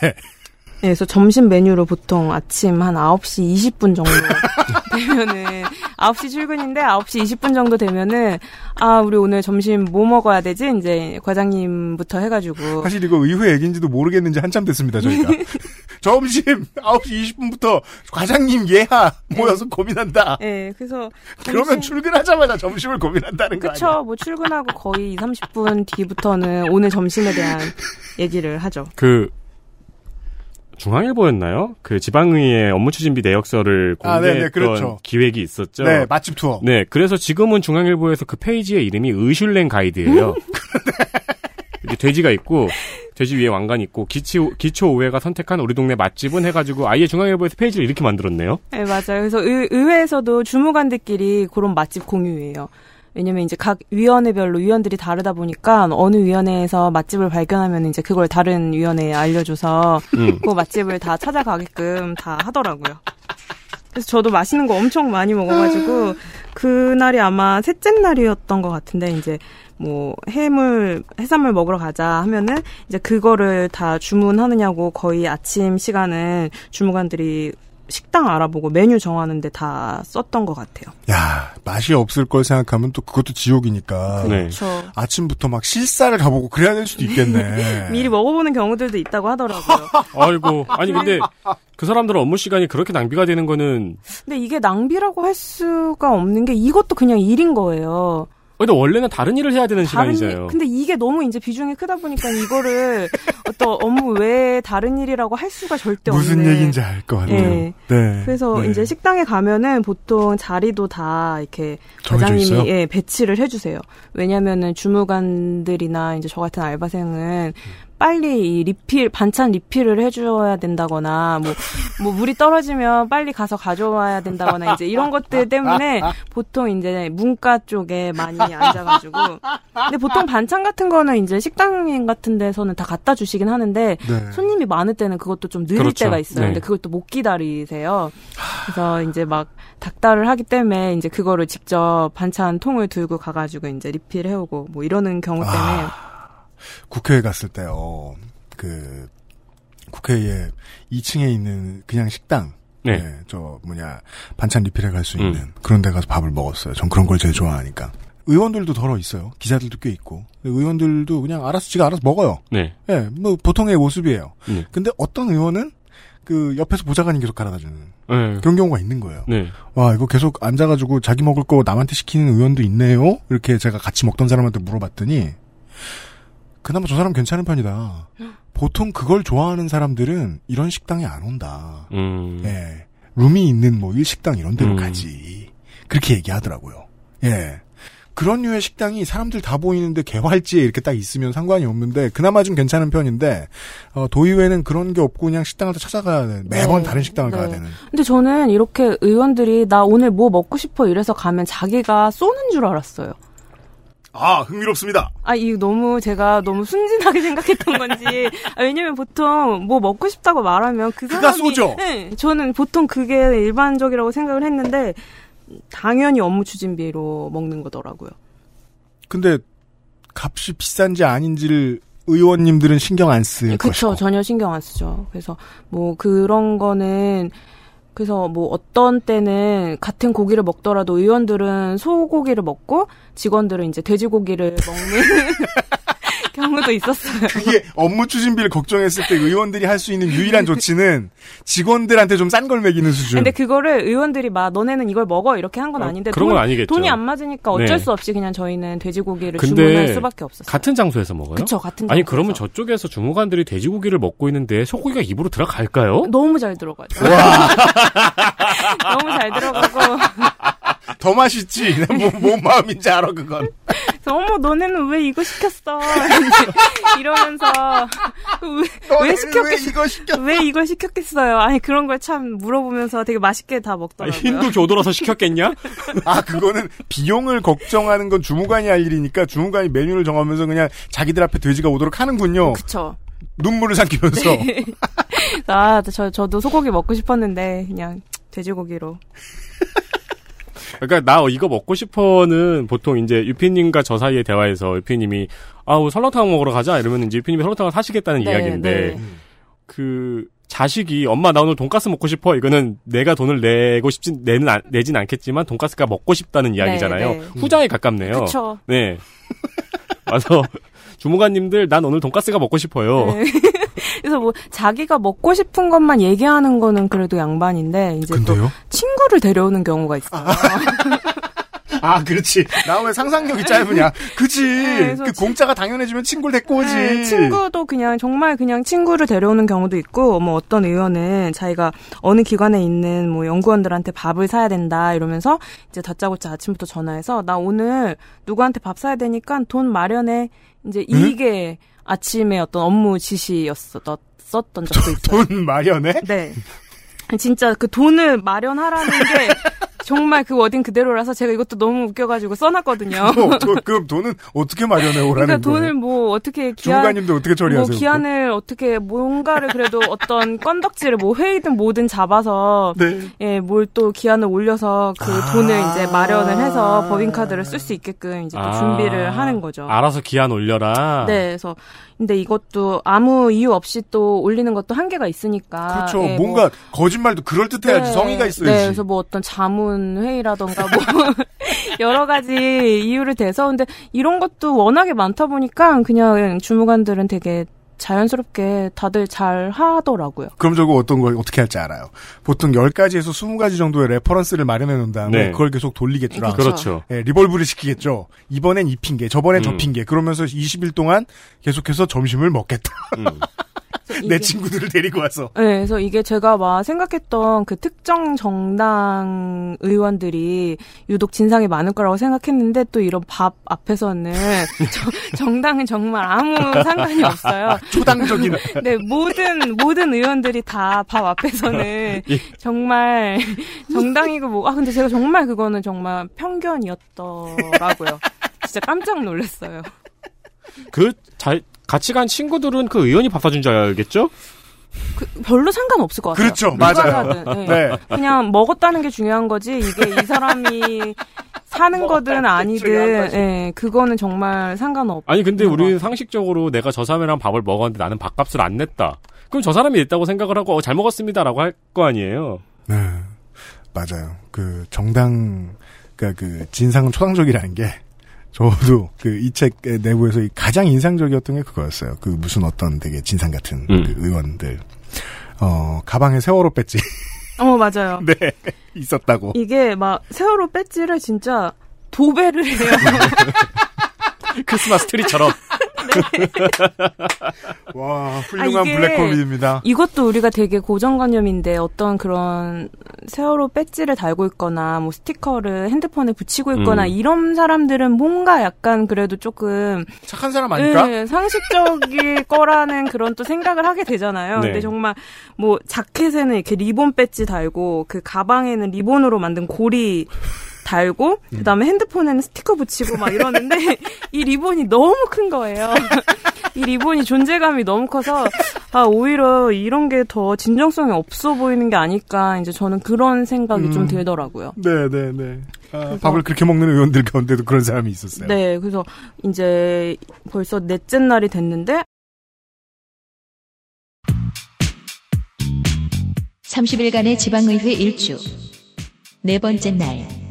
그래서 점심 메뉴로 보통 아침 한 9시 20분 정도 (laughs) 되면은 9시 출근인데 9시 20분 정도 되면은 아, 우리 오늘 점심 뭐 먹어야 되지? 이제 과장님부터 해 가지고 사실 이거 의회 얘기인지도 모르겠는지 한참 됐습니다, 저희가. (laughs) 점심 9시 20분부터 과장님 예하 모여서 고민한다. 예, 그래서 그러면 점심- 출근하자마자 점심을 고민한다는 거 아니야? 그쵸, 뭐 출근하고 거의 2, 30분 뒤부터는 오늘 점심에 대한 얘기를 하죠. 그 중앙일보였나요? 그 지방의회 업무 추진비 내역서를 아, 공개했던 네네, 그렇죠. 기획이 있었죠. 네, 맛집 투어. 네, 그래서 지금은 중앙일보에서 그 페이지의 이름이 의슐랭 가이드예요. (laughs) 이렇게 돼지가 있고 돼지 위에 왕관이 있고 기초 기초 오해가 선택한 우리 동네 맛집은 해가지고 아예 중앙일보에서 페이지를 이렇게 만들었네요. 네, 맞아요. 그래서 의, 의회에서도 주무관들끼리 그런 맛집 공유예요. 왜냐면 이제 각 위원회별로 위원들이 다르다 보니까 어느 위원회에서 맛집을 발견하면 이제 그걸 다른 위원회에 알려줘서 음. 그 맛집을 다 찾아가게끔 다 하더라고요. 그래서 저도 맛있는 거 엄청 많이 먹어가지고 그날이 아마 셋째 날이었던 것 같은데 이제 뭐 해물 해산물 먹으러 가자 하면은 이제 그거를 다 주문하느냐고 거의 아침 시간은 주무관들이 식당 알아보고 메뉴 정하는데 다 썼던 것 같아요. 야, 맛이 없을 걸 생각하면 또 그것도 지옥이니까. 네. 그렇죠. 아침부터 막 실사를 가보고 그래야 될 수도 있겠네. (laughs) 미리 먹어보는 경우들도 있다고 하더라고요. (laughs) 아이고 아니 근데 그 사람들은 업무 시간이 그렇게 낭비가 되는 거는 근데 이게 낭비라고 할 수가 없는 게 이것도 그냥 일인 거예요. 근데 원래는 다른 일을 해야 되는 다른 시간이잖아요. 일, 근데 이게 너무 이제 비중이 크다 보니까 이거를 (laughs) 어떤 업무 외에 다른 일이라고 할 수가 절대 무슨 없네. 얘기인지 알 것 같아요. 네. 네. 그래서 네. 이제 식당에 가면은 보통 자리도 다 이렇게 과장님이? 예, 배치를 해주세요. 왜냐면은 주무관들이나 이제 저 같은 알바생은 빨리 이 리필 반찬 리필을 해줘야 된다거나 뭐뭐 물이 떨어지면 빨리 가서 가져와야 된다거나 이제 이런 것들 때문에 보통 이제 문과 쪽에 많이 앉아가지고 근데 보통 반찬 같은 거는 이제 식당 같은 데서는 다 갖다 주시긴 하는데 네. 손님이 많을 때는 그것도 좀 느릴 그렇죠. 때가 있어요. 네. 근데 그걸 또못 기다리세요. 그래서 이제 막 닭달을 하기 때문에 이제 그거를 직접 반찬 통을 들고 가가지고 이제 리필 해오고 뭐 이러는 경우 때문에 국회에 갔을 때요. 그 국회에 2층에 있는 그냥 식당. 네. 네, 저 뭐냐 반찬 리필해 갈수 음. 있는 그런 데 가서 밥을 먹었어요. 전 그런 걸 제일 좋아하니까. 의원들도 덜어 있어요. 기자들도 꽤 있고. 의원들도 그냥 알아서 지가 알아서 먹어요. 네. 예, 뭐 보통의 모습이에요. 네. 근데 어떤 의원은 그 옆에서 보좌관이 계속 갈아다 주는 네. 그런 경우가 있는 거예요. 네. 와, 이거 계속 앉아 가지고 자기 먹을 거 남한테 시키는 의원도 있네요? 이렇게 제가 같이 먹던 사람한테 물어봤더니, 그나마 저 사람 괜찮은 편이다. 보통 그걸 좋아하는 사람들은 이런 식당에 안 온다. 음. 예. 룸이 있는 뭐 일식당 이런 데로 음. 가지. 그렇게 얘기하더라고요. 예. 그런 류의 식당이 사람들 다 보이는데 개활지에 이렇게 딱 있으면 상관이 없는데 그나마 좀 괜찮은 편인데 어, 도의회는 그런 게 없고 그냥 식당을 다 찾아가야 돼. 매번 네. 다른 식당을 네. 가야 되는. 근데 저는 이렇게 의원들이 나 오늘 뭐 먹고 싶어 이래서 가면 자기가 쏘는 줄 알았어요. 아 흥미롭습니다. 아, 이거 너무 제가 너무 순진하게 (laughs) 생각했던 건지. 아, 왜냐면 보통 뭐 먹고 싶다고 말하면 그 그가 사람이. 쏘죠? 네, 저는 보통 그게 일반적이라고 생각을 했는데 당연히 업무 추진비로 먹는 거더라고요. 근데 값이 비싼지 아닌지를 의원님들은 신경 안쓸 그쵸, 것이고. 전혀 신경 안 쓰죠. 그래서 뭐 그런 거는 그래서 뭐 어떤 때는 같은 고기를 먹더라도 의원들은 소고기를 먹고 직원들은 이제 돼지고기를 먹는 (laughs) 경우도 있었어요. 그게 업무 추진비를 걱정했을 때 의원들이 할 수 있는 유일한 조치는 직원들한테 좀 싼 걸 매기는 수준. 근데 그거를 의원들이 막 너네는 이걸 먹어 이렇게 한건 어, 아닌데 그런 건 아니겠죠. 돈이 안 맞으니까 어쩔 네. 수 없이 그냥 저희는 돼지고기를 주문할 수밖에 없었어요. 같은 장소에서 먹어요? 그쵸 같은 아니 장소에서. 그러면 저쪽에서 주무관들이 돼지고기를 먹고 있는데 소고기가 입으로 들어갈까요? 너무 잘 들어가죠. (laughs) 너무 잘 들어가고 더 맛있지. 뭐, 뭔 마음인지 알아 그건. 어머 너네는 왜 이거 시켰어? (laughs) 이러면서 왜, 왜 시켰겠어? 이거 시켰? 왜 이걸 시켰겠어요? 아니 그런 걸 참 물어보면서 되게 맛있게 다 아니, 먹더라고요. 흰도 교도라서 시켰겠냐? (laughs) 아 그거는 비용을 걱정하는 건 주무관이 할 일이니까 주무관이 메뉴를 정하면서 그냥 자기들 앞에 돼지가 오도록 하는군요. 그쵸. 눈물을 삼키면서. (laughs) 아, 저, 저도 소고기 먹고 싶었는데, 그냥, 돼지고기로. 그러니까 나 이거 먹고 싶어는 보통 이제 유피님과 저 사이의 대화에서 유피님이 아우 설렁탕 먹으러 가자 이러면 이제 유피님이 설렁탕을 사시겠다는 네, 이야기인데 네. 그 자식이 엄마 나 오늘 돈가스 먹고 싶어 이거는 내가 돈을 내고 싶진 내는 안- 내진 않겠지만 돈가스가 먹고 싶다는 이야기잖아요. 네. 후자에 가깝네요. 그쵸. 네. (laughs) 와서 주무관님들 난 오늘 돈가스가 먹고 싶어요. 네. (laughs) 그래서 뭐, 자기가 먹고 싶은 것만 얘기하는 거는 그래도 양반인데, 이제 또, 근데요? 친구를 데려오는 경우가 있어요. 아 (laughs) 그렇지. 나 왜 상상력이 짧으냐. 그치. 네, 그 친- 공짜가 당연해지면 친구를 데리고 오지. 네, 친구도 그냥 정말 그냥 친구를 데려오는 경우도 있고 뭐 어떤 의원은 자기가 어느 기관에 있는 뭐 연구원들한테 밥을 사야 된다 이러면서 이제 다짜고짜 아침부터 전화해서 나 오늘 누구한테 밥 사야 되니까 돈 마련해 이제 이게 아침에 어떤 업무 지시였어 썼던 적도 있어요. 돈 마련해? 네. 진짜 그 돈을 마련하라는 게 (laughs) 정말 그 워딩 그대로라서 제가 이것도 너무 웃겨가지고 써놨거든요. (laughs) 어, 돈- 그럼 돈은 어떻게 마련해 오라는 그러니까 거예요? 돈을 뭐 어떻게 기한 주무관님들 어떻게 뭐 처리하세요? 기한을 어떻게 뭔가를 그래도 어떤 건덕지를 뭐 회의든 뭐든 잡아서 네. 예, 뭘 또 기한을 올려서 그 아. 돈을 이제 마련을 해서 법인 카드를 쓸 수 있게끔 이제 또 아. 준비를 하는 거죠. 알아서 기한 올려라. 네, 그래서 근데 이것도 아무 이유 없이 또 올리는 것도 한계가 있으니까. 그렇죠. 예, 뭔가 뭐 거짓말도 그럴 듯해야지 네, 성의가 있어야지. 네, 그래서 뭐 어떤 자문 회의라던가 뭐 (laughs) 여러 가지 이유를 대서 근데 이런 것도 워낙에 많다 보니까 그냥 주무관들은 되게 자연스럽게 다들 잘 하더라고요. 그럼 저거 어떤 걸 어떻게 할지 알아요. 보통 10가지에서 20가지 정도의 reference를 마련해 놓은 다음에 네. 그걸 계속 돌리겠죠. 그렇죠. 예, revolve를 시키겠죠. 이번엔 이 핑계, 저번엔 저 음. 핑계. 그러면서 20일 동안 계속해서 점심을 먹겠다. 음. (laughs) 내 친구들을 데리고 와서. 네, 그래서 이게 제가 막 생각했던 그 특정 정당 의원들이 유독 진상이 많을 거라고 생각했는데 또 이런 밥 앞에서는 (laughs) 저- 정당은 정말 아무 상관이 없어요. (laughs) 초당적인. (laughs) 네, 모든, 모든 의원들이 다 밥 앞에서는 정말 정당이고 뭐, 아, 근데 제가 정말 그거는 정말 편견이었더라고요. 진짜 깜짝 놀랐어요. 그 자, 같이 간 친구들은 그 의원이 밥 사준 줄 알겠죠? 그, 별로 상관없을 것 같아요. 그렇죠. 맞아요. 예. (laughs) 네. 그냥 먹었다는 게 중요한 거지, 이게 이 사람이 (laughs) 사는 거든 아니든, 예, 그거는 정말 상관없. 아니 근데 음, 우리는. 상식적으로 내가 저 사람이랑 밥을 먹었는데 나는 밥값을 안 냈다. 그럼 저 사람이 냈다고 생각을 하고 어, 잘 먹었습니다라고 할 거 아니에요. 네. 맞아요. 그 정당, 그니까 그 진상은 초당적이라는 게 저도 그 이 책 내부에서 이 가장 인상적이었던 게 그거였어요. 그 무슨 어떤 되게 진상 같은 음. 그 의원들. 어, 가방에 세월호 배지. (laughs) 어, 맞아요. 네. 있었다고. 이게 막 세월호 배지를 진짜 도배를 해요. (laughs) 크리스마스 트리처럼. (laughs) 와, 훌륭한 이게- 블랙홀입니다. 이것도 우리가 되게 고정관념인데 어떤 그런 세월호 배지를 달고 있거나 뭐 스티커를 핸드폰에 붙이고 있거나 음. 이런 사람들은 뭔가 약간 그래도 조금 착한 사람 아닐까? 네, 상식적일 (laughs) 거라는 그런 또 생각을 하게 되잖아요. 네. 근데 정말 뭐 자켓에는 이렇게 리본 배지 달고 그 가방에는 리본으로 만든 고리 달고 음. 그다음에 핸드폰에는 스티커 붙이고 막 이러는데 이 리본이 너무 큰 거예요. 이 리본이 존재감이 너무 커서 아 오히려 이런 게 더 진정성이 없어 보이는 게 아닐까 이제 저는 그런 생각이 좀 음. 들더라고요. 네, 네, 네. 아, 밥을 그렇게 먹는 의원들 가운데도 그런 사람이 있었어요. 네, 그래서 이제 벌써 넷째 날이 됐는데 30일간의 지방의회 일주. 네 번째 날.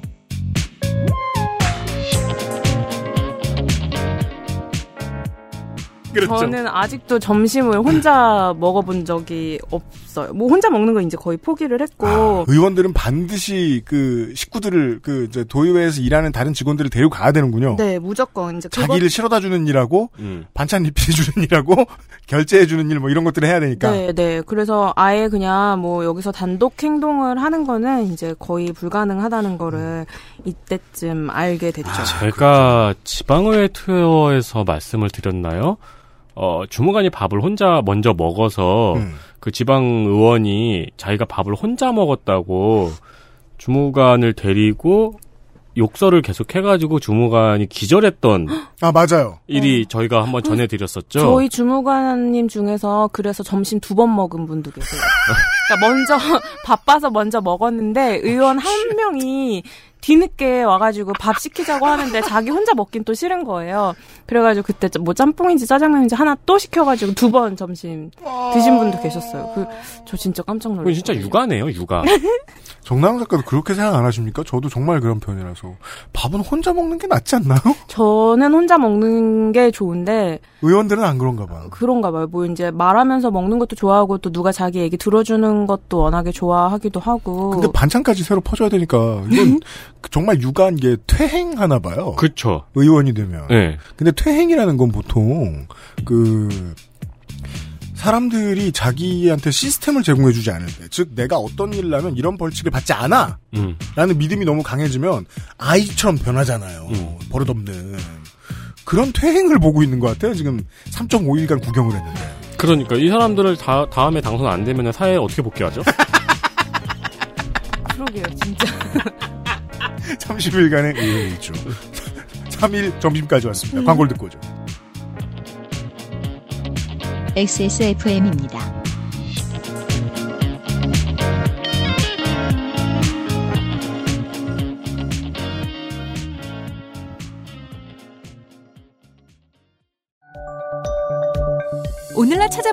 그렇죠. 저는 아직도 점심을 혼자 먹어본 적이 없어요. 뭐 혼자 먹는 거 이제 거의 포기를 했고 아, 의원들은 반드시 그 식구들을 그 이제 도의회에서 일하는 다른 직원들을 데리고 가야 되는군요. 네 무조건 이제 자기를 실어다 주는 일하고 음. 반찬 입히해 주는 일하고 (laughs) 결제해 주는 일 뭐 이런 것들을 해야 되니까. 네, 네. 그래서 아예 그냥 뭐 여기서 단독 행동을 하는 거는 이제 거의 불가능하다는 거를 이때쯤 알게 됐죠. 아, 제가 지방의회 투어에서 말씀을 드렸나요? 어, 주무관이 밥을 혼자 먼저 먹어서 음. 그 지방 의원이 자기가 밥을 혼자 먹었다고 주무관을 데리고 욕설을 계속 해가지고 주무관이 기절했던 (gasps) 아 맞아요. 일이 저희가 한번 전해드렸었죠. 저희 주무관님 중에서 그래서 점심 두 번 먹은 분도 계세요. (laughs) 그러니까 먼저 (laughs) 바빠서 먼저 먹었는데 의원 한 명이 뒤늦게 와가지고 밥 시키자고 하는데 자기 혼자 먹긴 또 싫은 거예요. 그래가지고 그때 뭐 짬뽕인지 짜장면인지 하나 또 시켜가지고 두 번 점심 드신 분도 계셨어요. 그, 저 진짜 깜짝 놀랐어요. 진짜 육아네요, 육아. (laughs) 정나영 작가도 그렇게 생각 안 하십니까? 저도 정말 그런 편이라서 밥은 혼자 먹는 게 낫지 않나요? 저는 혼자 먹는 게 좋은데 의원들은 안 그런가 봐요. 그런가 봐요. 뭐 이제 말하면서 먹는 것도 좋아하고 또 누가 자기 얘기 들어주는 것도 워낙에 좋아하기도 하고. 근데 반찬까지 새로 퍼줘야 되니까 이건 정말 육아한 게 퇴행하나 봐요. 그쵸. 의원이 되면. 네. 근데 퇴행이라는 건 보통 그 사람들이 자기한테 시스템을 제공해주지 않을 때, 즉 내가 어떤 일을 하면 이런 벌칙을 받지 않아. 음. 라는 믿음이 너무 강해지면 아이처럼 변하잖아요. 음. 버릇없는. 그런 퇴행을 보고 있는 것 같아요. 지금 3.5일간 구경을 했는데. 그러니까 이 사람들을 다, 다음에 당선 안 되면 사회에 어떻게 복귀하죠? (laughs) 그러게요, 진짜. 30일간의 의회 일주. 3일 점심까지 왔습니다. 광고를 듣고 오죠. XSFM입니다.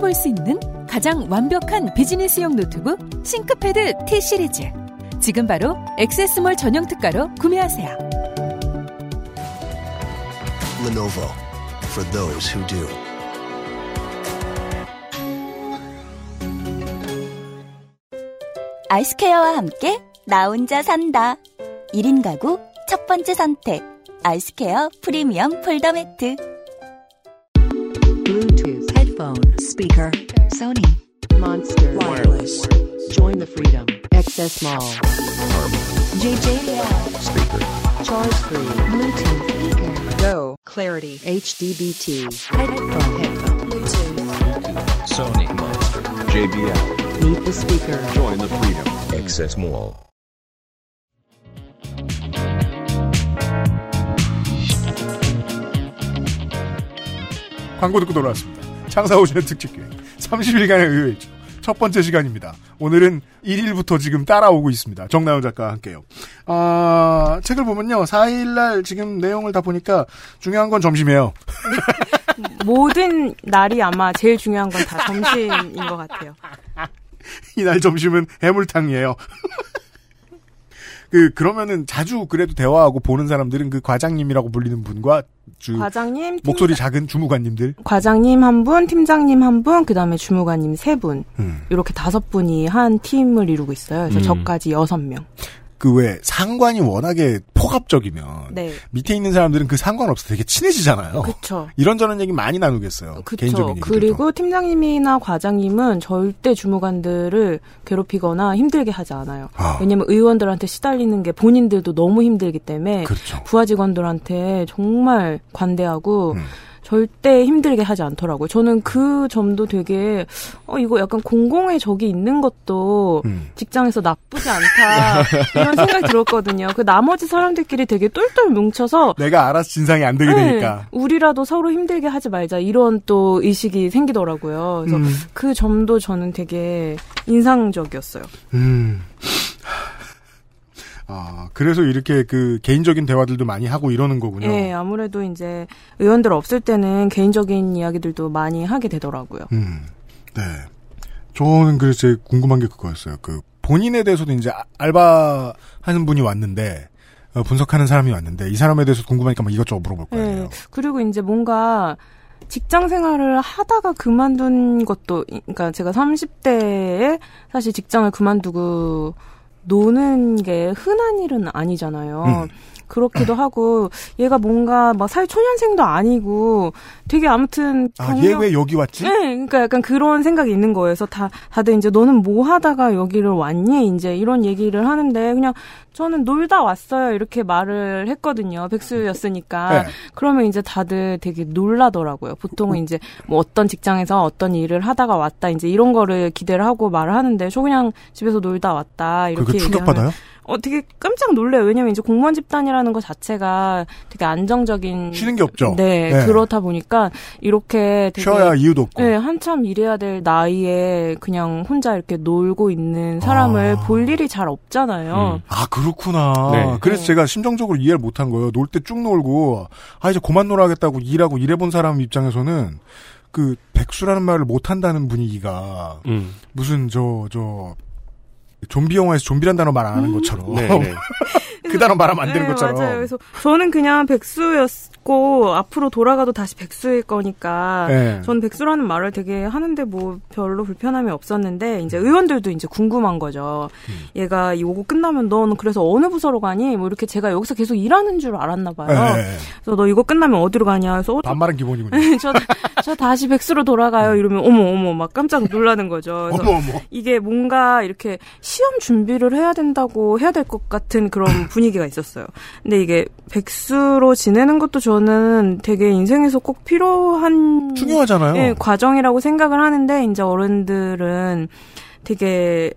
찾아볼 수 있는 가장 완벽한 비즈니스용 노트북 싱크패드 T 시리즈. 지금 바로 액세스몰 전용 특가로 구매하세요. Lenovo for those who do. 아이스케어와 함께 나 혼자 산다. 1인 가구 첫 번째 선택. 아이스케어 프리미엄 폴더 매트. Bluetooth, headphone, speaker, Sony, Monster, wireless. Join the freedom. Access Mall. JJL. Speaker. Charge free. Bluetooth speaker. Go. Clarity. HDBT. Headphone. Headphone. Bluetooth. Sony. Monster. JBL. Meet the speaker. Join the freedom. Access Mall. 광고 듣고 돌아왔습니다. 창사 오시는 특집기획 30일간의 의회일주 첫 번째 시간입니다. 오늘은 1일부터 지금 따라오고 있습니다. 정나연 작가와 함께요. 아, 책을 보면요. 4일날 지금 내용을 다 보니까 중요한 건 점심이에요. (laughs) 모든 날이 아마 제일 중요한 건 다 점심인 것 같아요. (laughs) 이날 점심은 해물탕이에요. (laughs) 그 그러면은 자주 그래도 대화하고 보는 사람들은 그 과장님이라고 불리는 분과 주 과장님, 팀- 목소리 작은 주무관님들 과장님 한 분, 팀장님 한 분, 그 다음에 주무관님 세 분. 음. 이렇게 다섯 분이 한 팀을 이루고 있어요. 그래서 음. 저까지 여섯 명. 그 왜 상관이 워낙에 폭압적이면 네. 밑에 있는 사람들은 그 상관없어 되게 친해지잖아요. 그쵸. 이런저런 얘기 많이 나누겠어요. 얘기. 그리고 팀장님이나 과장님은 절대 주무관들을 괴롭히거나 힘들게 하지 않아요. 아. 왜냐면 의원들한테 시달리는 게 본인들도 너무 힘들기 때문에 그렇죠. 부하 직원들한테 정말 관대하고 음. 절대 힘들게 하지 않더라고요. 저는 그 점도 되게 어 이거 약간 공공의 적이 있는 것도 음. 직장에서 나쁘지 않다 이런 생각이 들었거든요. 그 나머지 사람들끼리 되게 똘똘 뭉쳐서 내가 알아서 진상이 안 되게 네, 되니까. 우리라도 서로 힘들게 하지 말자 이런 또 의식이 생기더라고요. 그래서 음. 그 점도 저는 되게 인상적이었어요. 음. 아, 그래서 이렇게 그 개인적인 대화들도 많이 하고 이러는 거군요. 예, 아무래도 이제 의원들 없을 때는 개인적인 이야기들도 많이 하게 되더라고요. 음. 네. 저는 그래서 궁금한 게 그거였어요. 그 본인에 대해서도 이제 아- 알바 하는 분이 왔는데 어, 분석하는 사람이 왔는데 이 사람에 대해서 궁금하니까 막 이것저것 물어볼 거예요. 예, 그리고 이제 뭔가 직장 생활을 하다가 그만둔 것도, 그러니까 제가 30대에 사실 직장을 그만두고 노는 게 흔한 일은 아니잖아요. 음. 그렇기도 하고 얘가 뭔가 막 사회 초년생도 아니고 되게 아무튼 아, 얘 왜 여기 왔지? 네, 그러니까 약간 그런 생각이 있는 거예요. 그래서 다 다들 이제 너는 뭐 하다가 여기를 왔니? 이제 이런 얘기를 하는데 그냥 저는 놀다 왔어요. 이렇게 말을 했거든요. 백수였으니까. 네. 그러면 이제 다들 되게 놀라더라고요. 보통은 이제 뭐 어떤 직장에서 어떤 일을 하다가 왔다 이제 이런 거를 기대를 하고 말을 하는데 저 그냥 집에서 놀다 왔다 이렇게 충격받아요? 어, 되게 깜짝 놀래요. 왜냐면 이제 공무원 집단이라는 것 자체가 되게 안정적인. 쉬는 게 없죠. 네, 네. 그렇다 보니까 이렇게 되게. 쉬어야 이유도 없고. 네, 한참 일해야 될 나이에 그냥 혼자 이렇게 놀고 있는 사람을 아. 볼 일이 잘 없잖아요. 아 그렇구나. 네. 그래서 네. 제가 심정적으로 이해를 못한 거예요. 놀 때 쭉 놀고 아 이제 그만 놀아야겠다고 일하고 일해본 사람 입장에서는 그 백수라는 말을 못한다는 분위기가 음. 무슨 저 저 좀비 영화에서 좀비란 단어 말 안 하는 것처럼 네, 네. (laughs) 그 단어 말하면 안 되는 네, 것처럼 맞아요. 그래서 저는 그냥 백수였고 앞으로 돌아가도 다시 백수일 거니까 네. 저는 백수라는 말을 되게 하는데 뭐 별로 불편함이 없었는데 이제 의원들도 이제 궁금한 거죠. 음. 얘가 요거 끝나면 너는 그래서 어느 부서로 가니? 뭐 이렇게 제가 여기서 계속 일하는 줄 알았나 봐요. 네. 그래서 너 이거 끝나면 어디로 가냐? 그래서 어, 반말은 기본이군요. (laughs) 저, 저 다시 백수로 돌아가요. 이러면 어머 어머 막 깜짝 놀라는 거죠. 어머 어머. 이게 뭔가 이렇게 시험 준비를 해야 된다고 해야 될 것 같은 그런 (laughs) 분위기가 있었어요. 근데 이게 백수로 지내는 것도 저는 되게 인생에서 꼭 필요한 중요하잖아요. 예, 과정이라고 생각을 하는데 이제 어른들은 되게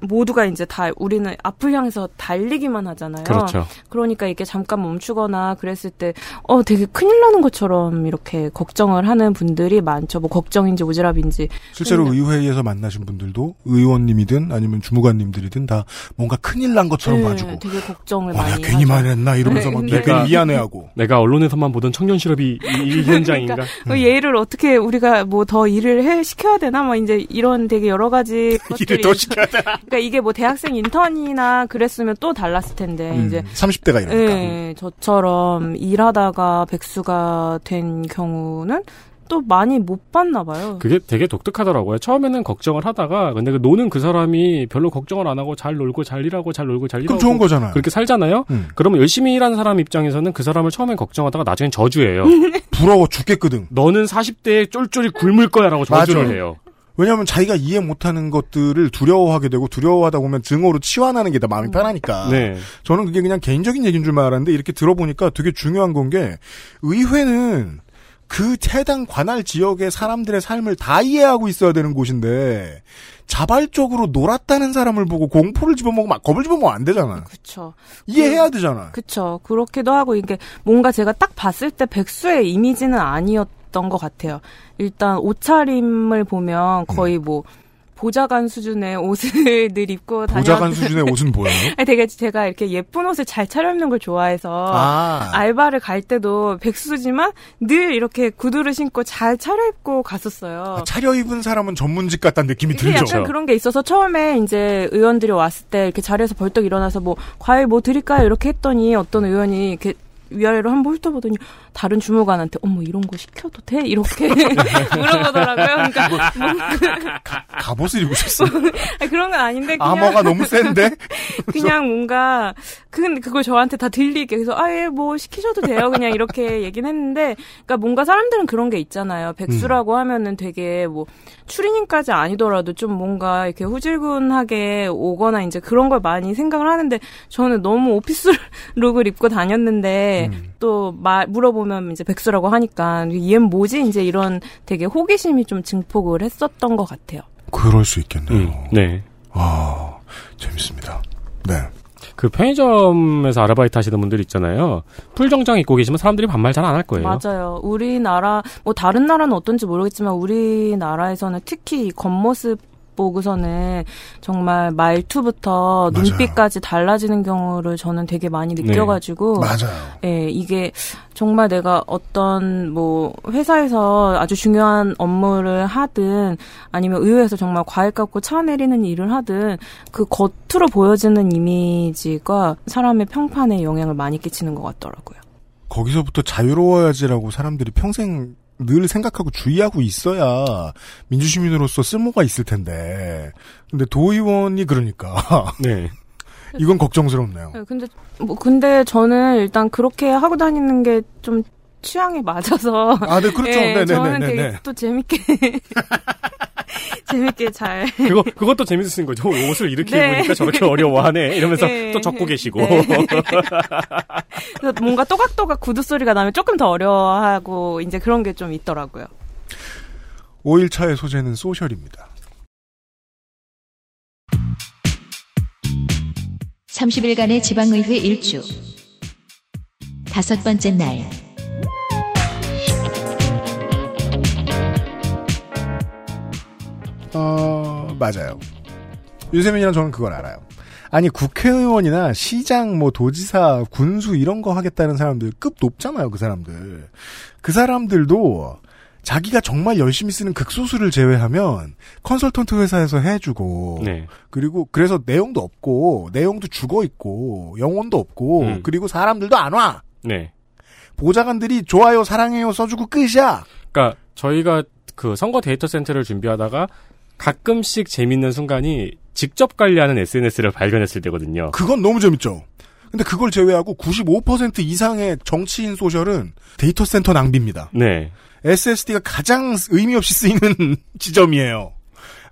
모두가 이제 다 우리는 앞을 향해서 달리기만 하잖아요. 그렇죠. 그러니까 이게 잠깐 멈추거나 그랬을 때, 어, 되게 큰일 나는 것처럼 이렇게 걱정을 하는 분들이 많죠. 뭐 걱정인지 오지랖인지. 실제로 음. 의회에서 만나신 분들도 의원님이든 아니면 주무관님들이든 다 뭔가 큰일 난 것처럼 네, 봐주고 되게 걱정을 와, 야, 많이. 괜히 하죠. 말했나 이러면서 막 네, 괜히 네. 미안해하고 내가 언론에서만 보던 청년 실업이 이, 이 (laughs) 현장인가? 그 얘를 어떻게 우리가 뭐 더 일을 해 시켜야 되나 뭐 이제 이런 되게 여러 가지 (laughs) 일을 더 시켜야 돼. 그러니까 이게 뭐 대학생 인턴이나 그랬으면 또 달랐을 텐데 음, 이제 30대가 이러니까. 예, 저처럼 일하다가 백수가 된 경우는 또 많이 못 봤나 봐요. 그게 되게 독특하더라고요. 처음에는 걱정을 하다가 근데 그 노는 그 사람이 별로 걱정을 안 하고 잘 놀고 잘 일하고 잘 놀고 잘 그럼 일하고 좋은 거잖아요. 그렇게 살잖아요. 음. 그러면 열심히 일하는 사람 입장에서는 그 사람을 처음엔 걱정하다가 나중엔 저주해요. (laughs) 부러워 죽겠거든. 너는 40대에 쫄쫄이 굶을 거야라고 저주를 맞아. 해요. 왜냐하면 자기가 이해 못하는 것들을 두려워하게 되고 두려워하다 보면 증오로 치환하는 게더 마음이 편하니까. 네. 저는 그게 그냥 개인적인 얘기인 줄만 알았는데 이렇게 들어보니까 되게 중요한 건 게 의회는 그 해당 관할 지역의 사람들의 삶을 다 이해하고 있어야 되는 곳인데 자발적으로 놀았다는 사람을 보고 공포를 집어먹으면 막 겁을 집어먹으면 안 되잖아. 그쵸. 이해해야 되잖아. 그쵸. 그렇기도 하고, 이게 뭔가 제가 딱 봤을 때 백수의 이미지는 아니었 던 것 같아요. 일단 옷차림을 보면 거의 뭐, 보좌관 수준의 옷을 늘 (laughs) 입고 다녔 보좌관 수준의 옷은 뭐예요? (laughs) 되게 제가 이렇게 예쁜 옷을 잘 차려입는 걸 좋아해서 아. 알바를 갈 때도 백수지만 늘 이렇게 구두를 신고 잘 차려입고 갔었어요. 차려입은 사람은 전문직 같다는 느낌이 들죠. 약간 그런 게 있어서 처음에 이제 의원들이 왔을 때 이렇게 자리에서 벌떡 일어나서 뭐 과일 뭐 드릴까요 이렇게 했더니 어떤 의원이 이렇게 위아래로 한번 훑어보더니 다른 주무관한테 어머 이런 거 시켜도 돼 이렇게 (laughs) 물어보더라고요. 그러니까 뭔가 갑옷을 입으셨어요. 아니, 그런 건 아닌데 그냥 암호가 너무 센데? (laughs) 그냥 뭔가 근데 그걸 저한테 다 들리게 그래서 아예 뭐 시키셔도 돼요 그냥 이렇게 얘기는 했는데 그러니까 뭔가 사람들은 그런 게 있잖아요 백수라고 하면은 되게 뭐 추리닝까지 아니더라도 좀 뭔가 이렇게 후질근하게 오거나 이제 그런 걸 많이 생각을 하는데 저는 너무 office (laughs) look을 입고 다녔는데 또 막 물어보면 이제 백수라고 하니까 얘는 뭐지 이제 이런 되게 호기심이 좀 증폭을 했었던 것 같아요. 그럴 수 있겠네요. 음, 네. 아, 재밌습니다. 네. 그 편의점에서 아르바이트 하시는 분들 있잖아요. 풀 정장 입고 계시면 사람들이 반말 잘 안 할 거예요. 맞아요. 우리나라 뭐 다른 나라는 어떤지 모르겠지만 우리나라에서는 특히 이 겉모습 보고서는 정말 말투부터 맞아요. 눈빛까지 달라지는 경우를 저는 되게 많이 네. 느껴가지고 맞아요. 예, 이게 정말 내가 어떤 뭐 회사에서 아주 중요한 업무를 하든 아니면 의회에서 정말 과일 깎고 차 내리는 일을 하든 그 겉으로 보여지는 이미지가 사람의 평판에 영향을 많이 끼치는 것 같더라고요. 거기서부터 자유로워야지라고 사람들이 평생 늘 생각하고 주의하고 있어야 민주시민으로서 쓸모가 있을 텐데. 근데 도의원이 그러니까. (laughs) 네. 이건 걱정스럽네요. 네, 근데 뭐 근데 저는 일단 그렇게 하고 다니는 게 좀 취향에 맞아서 아, 네, 그렇죠. (laughs) 예, 네, 네, 저는 네, 되게 네. 또 재밌게 (laughs) (laughs) 재밌게 잘 그거 그것도 재밌으신 거죠. 옷을 이렇게 네. 입으니까 저렇게 어려워하네. 이러면서 네. 또 적고 계시고. 네. 그래서 뭔가 또각또각 구두 소리가 나면 조금 더 어려워하고 이제 그런 게 좀 있더라고요. 5일차의 소재는 소셜입니다. 30일간의 지방의회 일주. 다섯 번째 날. 어, 맞아요. 유세민이랑 저는 그걸 알아요. 아니, 국회의원이나 시장, 뭐, 도지사, 군수 이런 거 하겠다는 사람들 급 높잖아요, 그 사람들. 그 사람들도 자기가 정말 열심히 쓰는 극소수를 제외하면 컨설턴트 회사에서 해주고, 네. 그리고 그래서 내용도 없고, 내용도 죽어 있고, 영혼도 없고, 음. 그리고 사람들도 안 와! 네. 보좌관들이 좋아요, 사랑해요 써주고 끝이야! 그러니까 저희가 그 선거 데이터 센터를 준비하다가 가끔씩 재밌는 순간이 직접 관리하는 SNS를 발견했을 때거든요. 그건 너무 재밌죠. 근데 그걸 제외하고 95% 이상의 정치인 social은 데이터 센터 낭비입니다. 네. SSD가 가장 의미 없이 쓰이는 (laughs) 지점이에요.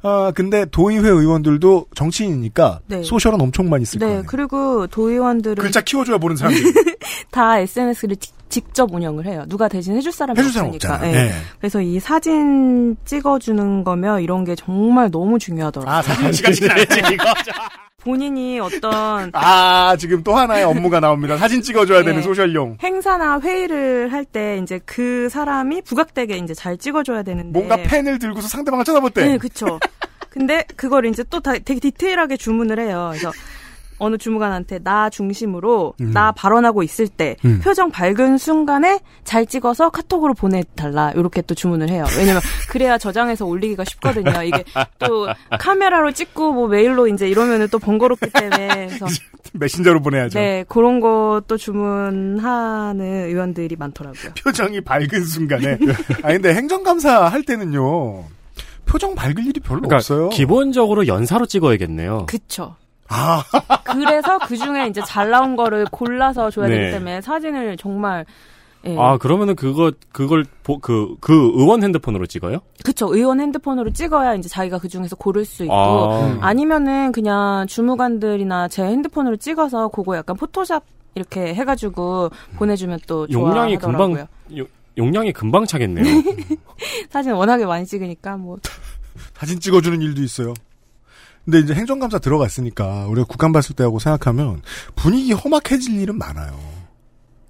아, 근데 도의회 의원들도 정치인이니까 네. social은 엄청 많이 쓸 네, 거예요. 그리고 도의원들은 글자 키워줘야 보는 사람들. (laughs) 다 SNS를 직접 운영을 해요. 누가 대신 해줄 사람이 해줄 사람 없으니까. 예. 네. 그래서 이 사진 찍어주는 거며 이런 게 정말 너무 중요하더라고요. 아, 사진 나지, 이거. 본인이 어떤 아, 지금 또 하나의 업무가 나옵니다. 사진 찍어줘야 되는 네. 소셜용. 행사나 회의를 할 때 이제 그 사람이 부각되게 이제 잘 찍어줘야 되는데 뭔가 펜을 들고서 상대방을 쳐다볼 네, 때. 그쵸. 근데 그걸 이제 또 다, 되게 디테일하게 주문을 해요. 그래서 어느 주무관한테 나 중심으로 음. 나 발언하고 있을 때 음. 표정 밝은 순간에 잘 찍어서 카톡으로 보내달라 이렇게 또 주문을 해요. 왜냐면 그래야 저장해서 올리기가 쉽거든요. 이게 또 카메라로 찍고 뭐 메일로 이제 이러면은 또 번거롭기 때문에 그래서 (laughs) 메신저로 보내야죠. 네 그런 것도 주문하는 의원들이 많더라고요. 표정이 밝은 순간에. 아 근데 행정감사 할 때는요. 표정 밝을 일이 별로 그러니까 없어요. 기본적으로 연사로 찍어야겠네요. 그쵸. 아, 그래서 그 중에 이제 잘 나온 거를 골라서 줘야 네. 되기 때문에 사진을 정말 예. 아 그러면은 그거 그걸 그그 그 의원 핸드폰으로 찍어요? 그쵸 의원 핸드폰으로 찍어야 이제 자기가 그 중에서 고를 수 있고 아. 아니면은 그냥 주무관들이나 제 핸드폰으로 찍어서 그거 약간 포토샵 이렇게 해가지고 보내주면 또 용량이 좋아하더라고요. 금방 요- 용량이 금방 차겠네요. (laughs) 사진 워낙에 많이 찍으니까 뭐 사진 찍어주는 일도 있어요. 근데 이제 행정감사 들어갔으니까 우리가 국감 봤을 때하고 생각하면 분위기 험악해질 일은 많아요.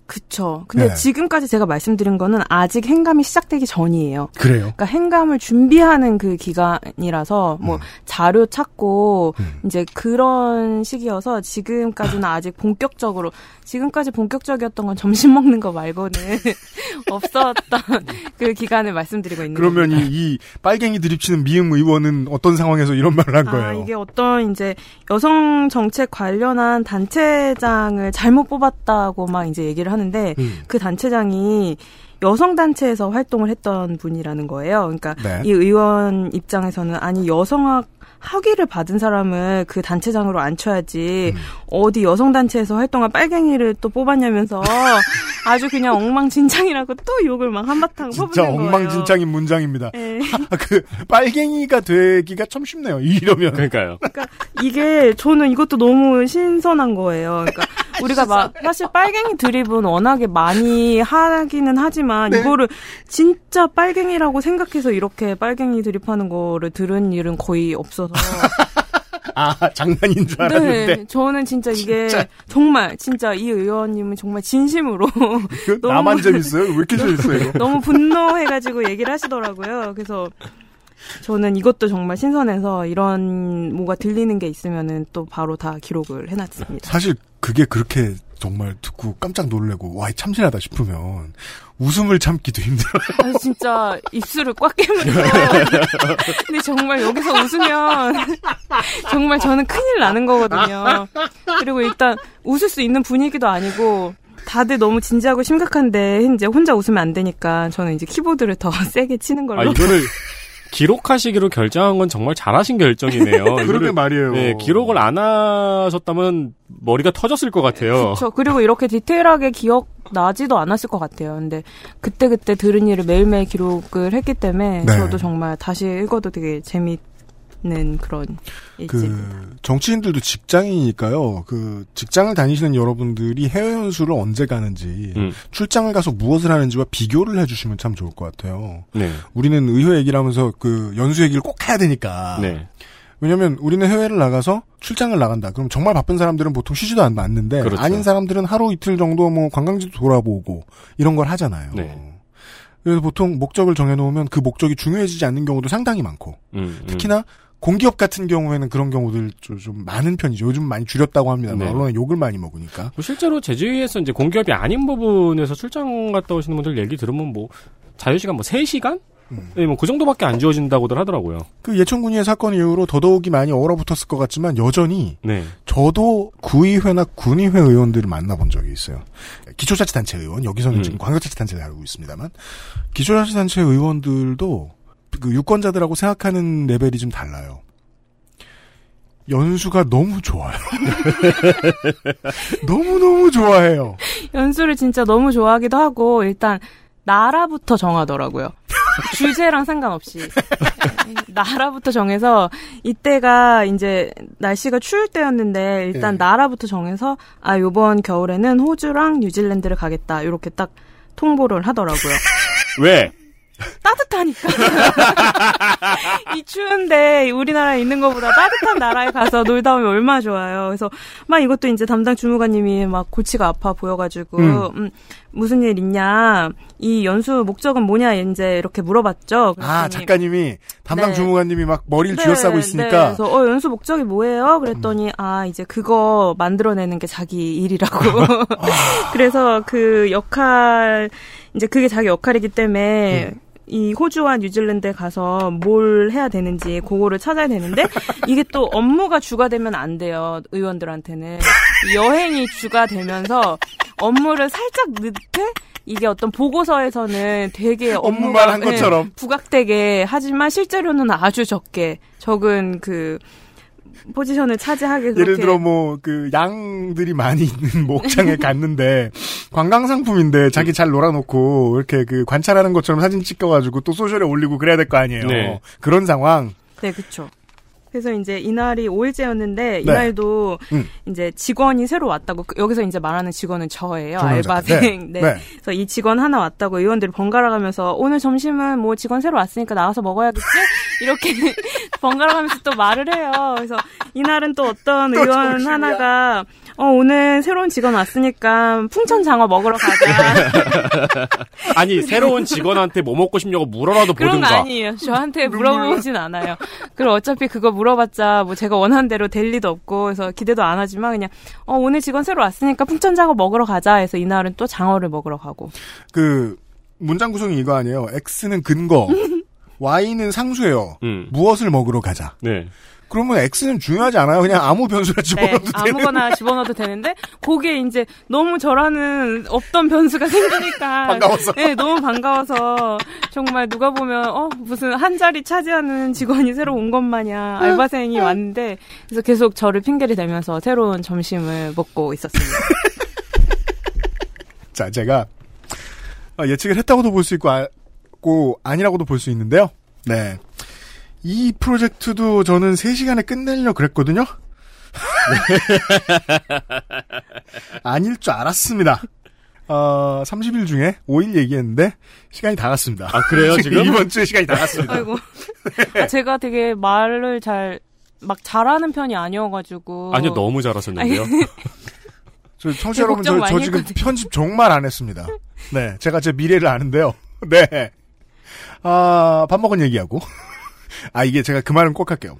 그쵸. 근데 네. 지금까지 제가 말씀드린 거는 아직 행감이 시작되기 전이에요. 그래요. 그러니까 행감을 준비하는 그 기간이라서 음. 뭐 자료 찾고 이제 그런 시기여서 지금까지는 아직 본격적으로 지금까지 본격적이었던 건 점심 먹는 거 말고는 (laughs) 없었던 그 기간을 말씀드리고 있는 그러면 겁니다. 이, 이 빨갱이 드립치는 미음 의원은 어떤 상황에서 이런 말을 한 거예요? 아, 이게 어떤 이제 여성 정책 관련한 단체장을 잘못 뽑았다고 막 이제 얘기를 하 는데 음. 그 단체장이 여성 단체에서 활동을 했던 분이라는 거예요. 그러니까 네. 이 의원 입장에서는 아니 여성학 학위를 받은 사람을 그 단체장으로 앉혀야지 음. 어디 여성 단체에서 활동한 빨갱이를 또 뽑았냐면서 (laughs) 아주 그냥 엉망진창이라고 또 욕을 막 한바탕 진짜 퍼붓는 거예요. 엉망진창인 문장입니다. 네. 아, (laughs) 그 빨갱이가 되기가 참 쉽네요. 이러면. 그러니까요. 그러니까 이게 저는 이것도 너무 신선한 거예요. 그러니까 우리가 막 사실 빨갱이 드립은 워낙에 많이 하기는 하지만 네. 이거를 진짜 빨갱이라고 생각해서 이렇게 빨갱이 드립하는 거를 들은 일은 거의 없어서. (laughs) 아 장난인 줄 알았는데. 네, 저는 진짜 이게 진짜. 정말 진짜 이 의원님은 정말 진심으로 그 (laughs) 너무- 나만 재밌어요? 왜 이렇게 (laughs) 재밌어요? 너무 분노해가지고 얘기를 하시더라고요. 그래서 저는 이것도 정말 신선해서 이런 뭐가 들리는 게 있으면은 또 바로 다 기록을 해놨습니다. 사실 그게 그렇게 정말 듣고 깜짝 놀래고 와 참신하다 싶으면 웃음을 참기도 힘들어요. (laughs) 아, 진짜 입술을 꽉 깨물고. (laughs) 근데 정말 여기서 웃으면 (laughs) 정말 저는 큰일 나는 거거든요. 그리고 일단 웃을 수 있는 분위기도 아니고 다들 너무 진지하고 심각한데 이제 혼자 웃으면 안 되니까 저는 이제 키보드를 더 세게 치는 걸로. 아, 이거를 기록하시기로 결정한 건 정말 잘하신 결정이네요. (laughs) 그러게 말이에요. 네, 기록을 안 하셨다면 머리가 터졌을 것 같아요. 그렇죠. 그리고 이렇게 디테일하게 기억 나지도 않았을 것 같아요. 근데 그때 그때 들은 일을 매일매일 기록을 했기 때문에 네. 저도 정말 다시 읽어도 되게 재밌 는 그런 일집. 그 정치인들도 직장이니까요. 그 직장을 다니시는 여러분들이 해외 연수를 언제 가는지 음. 출장을 가서 무엇을 하는지와 비교를 해주시면 참 좋을 것 같아요. 네. 우리는 의회 얘기를 하면서 그 연수 얘기를 꼭 해야 되니까. 네. 왜냐면 우리는 해외를 나가서 출장을 나간다. 그럼 정말 바쁜 사람들은 보통 쉬지도 않- 않는데 그렇죠. 아닌 사람들은 하루 이틀 정도 뭐 관광지도 돌아보고 이런 걸 하잖아요. 네. 그래서 보통 목적을 정해놓으면 그 목적이 중요해지지 않는 경우도 상당히 많고 음, 음. 특히나 공기업 같은 경우에는 그런 경우들 좀, 좀 많은 편이죠. 요즘 많이 줄였다고 합니다. 네. 언론에 욕을 많이 먹으니까. 뭐 실제로 제주에서 이제 공기업이 아닌 부분에서 출장 갔다 오시는 분들 얘기 들으면 뭐 자유시간 뭐 3시간? 음. 네, 뭐그 정도밖에 안 주어진다고들 하더라고요. 그 예천군의 사건 이후로 더더욱이 많이 얼어붙었을 것 같지만 여전히 네. 저도 구의회나 군의회 의원들을 만나본 적이 있어요. 기초자치단체 의원 여기서는 음. 지금 광역자치단체를 알고 있습니다만 기초자치단체 의원들도 그 유권자들하고 생각하는 레벨이 좀 달라요. 연수가 너무 좋아요. (laughs) 너무 너무 좋아해요. 연수를 진짜 너무 좋아하기도 하고 일단 나라부터 정하더라고요. 주제랑 상관없이 나라부터 정해서 이때가 이제 날씨가 추울 때였는데 일단 예. 나라부터 정해서 아 요번 겨울에는 호주랑 뉴질랜드를 가겠다 이렇게 딱 통보를 하더라고요. 왜? 따뜻하니까. (laughs) 이 추운데 우리나라에 있는 것보다 따뜻한 나라에 가서 놀다 오면 얼마나 좋아요. 그래서 막 이것도 이제 담당 주무관님이 막 골치가 아파 보여가지고 음. 음, 무슨 일 있냐, 이 연수 목적은 뭐냐 이제 이렇게 물어봤죠. 아 그랬더니 작가님이 담당 네. 주무관님이 막 머리를 네, 쥐어싸고 네. 있으니까 그래서 어 연수 목적이 뭐예요? 그랬더니 아 이제 그거 만들어내는 게 자기 일이라고. (laughs) (laughs) 그래서 그 역할 이제 그게 자기 역할이기 때문에 이 호주와 뉴질랜드에 가서 뭘 해야 되는지 그거를 찾아야 되는데 이게 또 업무가 주가 되면 안 돼요 의원들한테는 여행이 주가 되면서 업무를 살짝 늦게 이게 어떤 보고서에서는 되게 업무만 한 예, 것처럼. 부각되게 하지만 실제로는 아주 적게 적은 그 포지션을 차지하게 그렇게 예를 들어 뭐 그 양들이 많이 있는 (laughs) 목장에 갔는데 관광 상품인데 자기 잘 놀아놓고 이렇게 그 관찰하는 것처럼 사진 찍어가지고 또 소셜에 올리고 그래야 될 거 아니에요. 네. 그런 상황. 네, 그쵸. 그래서 이제 이날이 5일째였는데 네. 이날도 음. 이제 직원이 새로 왔다고 그- 여기서 이제 말하는 직원은 저예요. 알바생. 네. 네. 네. 그래서 이 직원 하나 왔다고 의원들이 번갈아 가면서 오늘 점심은 뭐 직원 새로 왔으니까 나와서 먹어야겠지 (laughs) 이렇게 (laughs) 번갈아 가면서 또 말을 해요. 그래서 이날은 또 어떤 또 의원 점심이야. 하나가 어 오늘 새로운 직원 왔으니까 풍천 장어 먹으러 가자. (laughs) 아니 새로운 직원한테 뭐 먹고 싶냐고 물어라도 그런 거 보든가. 아니에요. 저한테 물어보진 않아요. 그리고 어차피 그거 물어 봤자 뭐 제가 원하는 대로 될 리도 없고 그래서 기대도 안 하지만 그냥 어 오늘 직원 새로 왔으니까 풍천장어 먹으러 가자 해서 이날은 또 장어를 먹으러 가고. 그 문장 구성이 이거 아니에요. X는 근거, (laughs) Y는 상수예요. 음. 무엇을 먹으러 가자. 네. 그러면 X는 중요하지 않아요. 그냥 아무 변수나 네, 집어넣어도 되는. 아무거나 집어넣어도 되는데 거기에 이제 너무 저라는 없던 변수가 생기니까 (laughs) 반가워서. 네, 너무 반가워서 정말 누가 보면 어 무슨 한 자리 차지하는 직원이 새로 온 것 마냥 알바생이 왔는데 그래서 계속 저를 핑계를 대면서 새로운 점심을 먹고 있었습니다. (laughs) 자, 제가 어, 예측을 했다고도 볼 수 있고, 아, 고 아니라고도 볼 수 있는데요. 네. 이 프로젝트도 저는 3시간에 끝내려고 그랬거든요. (laughs) 아닐 줄 알았습니다. 어, 30일 중에 5일 얘기했는데 시간이 다 갔습니다. 아 그래요 (laughs) 지금? 이번 주에 시간이 다 갔습니다. 아이고 아, 제가 되게 말을 잘 막 잘하는 편이 아니어가지고 아니요 너무 잘하셨는데요. (laughs) 저 청취자 여러분, 저, 저 지금 했거든요. 편집 정말 안 했습니다. 네, 제가 제 미래를 아는데요. 네. 아, 밥 먹은 얘기하고. 아, 이게 제가 그 말은 꼭 할게요.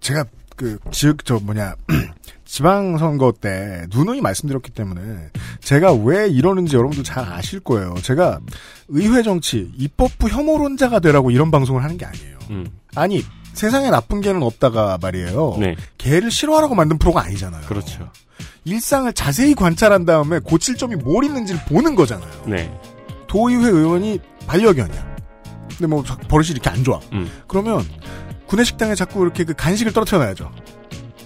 제가 그, 지역, 저 뭐냐, (clears throat) 지방선거 때 누누이 말씀드렸기 때문에 제가 왜 이러는지 여러분도 잘 아실 거예요. 제가 의회 정치, 입법부 혐오론자가 되라고 이런 방송을 하는 게 아니에요. 음. 아니, 세상에 나쁜 개는 없다가 말이에요. 네. 개를 싫어하라고 만든 프로가 아니잖아요. 그렇죠. 일상을 자세히 관찰한 다음에 고칠 점이 뭘 있는지를 보는 거잖아요. 네. 도의회 의원이 반려견이야. 근데 뭐 자- 버릇이 이렇게 안 좋아. 음. 그러면 구내식당에 자꾸 이렇게 그 간식을 떨어뜨려놔야죠.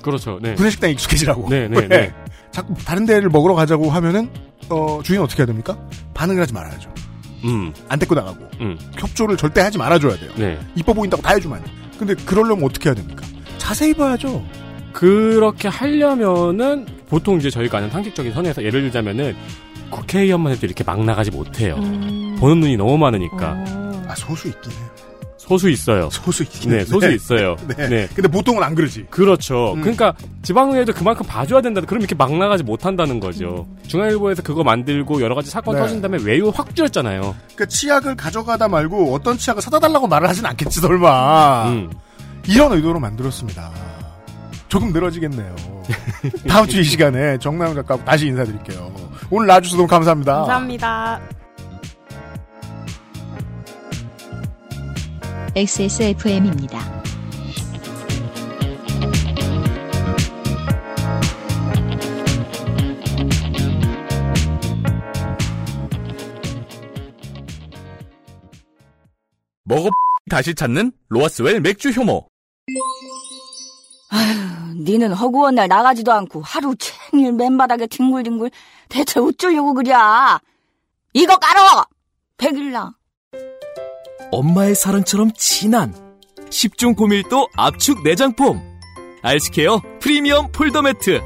그렇죠. 네. 구내식당에 익숙해지라고. 네, 네, 왜? 네. 자꾸 다른 데를 먹으러 가자고 하면은 어, 주인은 어떻게 해야 됩니까? 반응을 하지 말아야죠. 음. 안 데리고 나가고 음. 협조를 절대 하지 말아줘야 돼요. 네. 이뻐 보인다고 다 해주면 안 돼. 근데 그러려면 어떻게 해야 됩니까? 자세히 봐야죠. 그렇게 하려면은 보통 이제 저희가 아는 상식적인 선에서 예를 들자면은 국회의원만 해도 이렇게 막 나가지 못해요. 음. 보는 눈이 너무 많으니까. 아 소수 있긴 해요. 소수 있어요. 소수 있긴 네, 해요. 소수 네. 있어요. 네. 네. 근데 보통은 안 그러지. 그렇죠. 음. 그러니까 지방의회도 그만큼 봐줘야 된다. 그럼 이렇게 막 나가지 못한다는 거죠. 중앙일보에서 그거 만들고 여러 가지 사건 네. 터진 다음에 외유 확 줄였잖아요. 그러니까 치약을 가져가다 말고 어떤 치약을 사다 달라고 말을 하진 않겠지 설마. 음. 이런 의도로 만들었습니다. 조금 늘어지겠네요. 다음 주 이 시간에 정나영 작가 다시 인사드릴게요. 오늘 나와주셔서 너무 감사합니다. 감사합니다. XSFM입니다. 먹어 (laughs) 다시 찾는 로아스웰 맥주 효모. 아휴, 니는 허구한 날 나가지도 않고 하루 종일 맨바닥에 뒹굴뒹굴 대체 어쩌려고 그래? 이거 깔어! 백일랑. 엄마의 사랑처럼 진한 10중 고밀도 압축 내장폼 알스케어 프리미엄 폴더 매트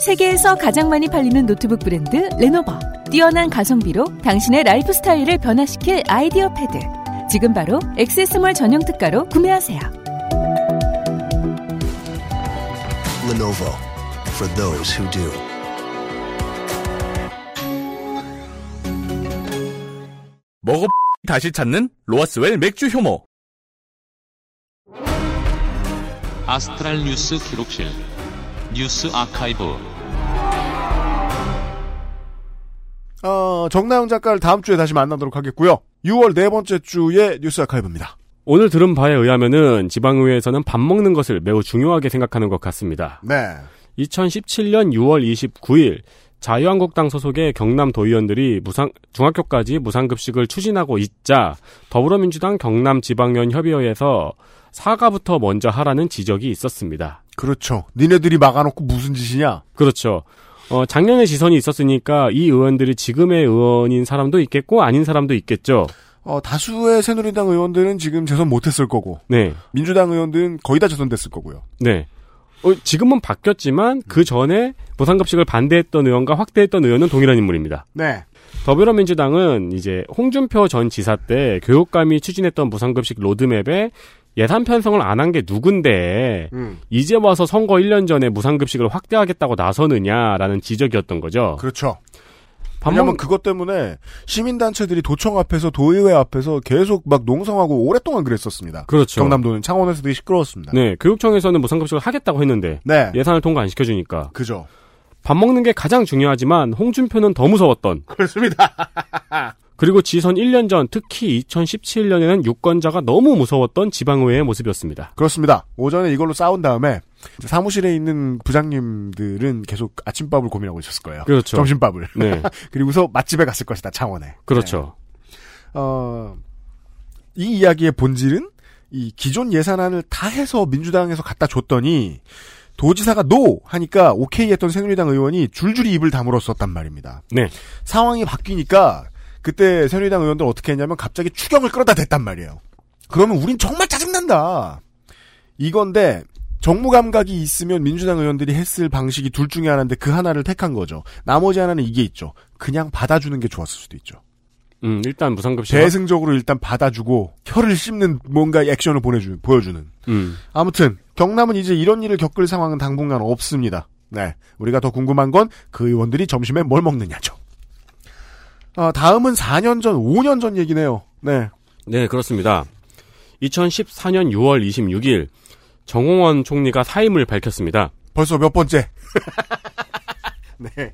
세계에서 가장 많이 팔리는 노트북 브랜드 레노버. 뛰어난 가성비로 당신의 라이프 스타일을 변화시킬 아이디어 패드. 지금 바로 액세스몰 전용 특가로 구매하세요. Lenovo for those who do. 먹어 (laughs) 다시 찾는 로아스웰 맥주 효모. 아스트랄 뉴스 기록실 뉴스 아카이브 어, 정나영 작가를 다음 주에 다시 만나도록 하겠고요. 6월 네 번째 주의 뉴스 아카이브입니다. 오늘 들은 바에 의하면은 지방의회에서는 밥 먹는 것을 매우 중요하게 생각하는 것 같습니다. 네. 2017년 6월 29일 자유한국당 소속의 경남 도의원들이 무상 중학교까지 무상급식을 추진하고 있자 더불어민주당 경남지방연 협의회에서 사과부터 먼저 하라는 지적이 있었습니다. 그렇죠. 니네들이 막아놓고 무슨 짓이냐? 그렇죠. 어, 작년에 지선이 있었으니까 이 의원들이 지금의 의원인 사람도 있겠고 아닌 사람도 있겠죠. 어, 다수의 새누리당 의원들은 지금 재선 못했을 거고, 네. 민주당 의원들은 거의 다 재선됐을 거고요. 네. 어, 지금은 바뀌었지만 그 전에 무상급식을 반대했던 의원과 확대했던 의원은 동일한 인물입니다. 네. 더불어민주당은 이제 홍준표 전 지사 때 교육감이 추진했던 무상급식 로드맵에 예산 편성을 안 한 게 누군데 음. 이제 와서 선거 1년 전에 무상급식을 확대하겠다고 나서느냐라는 지적이었던 거죠. 그렇죠. 밥 왜냐면 먹- 그것 때문에 시민단체들이 도청 앞에서 도의회 앞에서 계속 막 농성하고 오랫동안 그랬었습니다. 그렇죠. 경남도는 창원에서 되게 시끄러웠습니다. 네, 교육청에서는 무상급식을 하겠다고 했는데 네. 예산을 통과 안 시켜주니까 그죠. 밥 먹는 게 가장 중요하지만 홍준표는 더 무서웠던 (laughs) 그렇습니다. (laughs) 그리고 지선 1년 전 특히 2017년에는 유권자가 너무 무서웠던 지방의회의 모습이었습니다. 그렇습니다. 오전에 이걸로 싸운 다음에 사무실에 있는 부장님들은 계속 아침밥을 고민하고 있었을 거예요. 그렇죠. 점심밥을. 네. (laughs) 그리고서 맛집에 갔을 것이다, 창원에. 그렇죠. 어, 이 이야기의 본질은 이 기존 예산안을 다 해서 민주당에서 갖다 줬더니 도지사가 no 하니까 오케이 했던 새누리당 의원이 줄줄이 입을 다물었었단 말입니다. 네. 상황이 바뀌니까 그때 새누리당 의원들 어떻게 했냐면 갑자기 추경을 끌어다 댔단 말이에요. 그러면 우린 정말 짜증난다. 이건데 정무 감각이 있으면 민주당 의원들이 했을 방식이 둘 중에 하나인데 그 하나를 택한 거죠. 나머지 하나는 이게 있죠. 그냥 받아주는 게 좋았을 수도 있죠. 음, 일단 무상급식. 대승적으로 일단 받아주고 혀를 씹는 뭔가 액션을 보내주 보여주는. 음. 아무튼 경남은 이제 이런 일을 겪을 상황은 당분간 없습니다. 네, 우리가 더 궁금한 건 그 의원들이 점심에 뭘 먹느냐죠. 아, 다음은 4년 전, 5년 전 얘기네요. 네, 네, 그렇습니다. 2014년 6월 26일 정홍원 총리가 사임을 밝혔습니다. 벌써 몇 번째. (laughs) 네,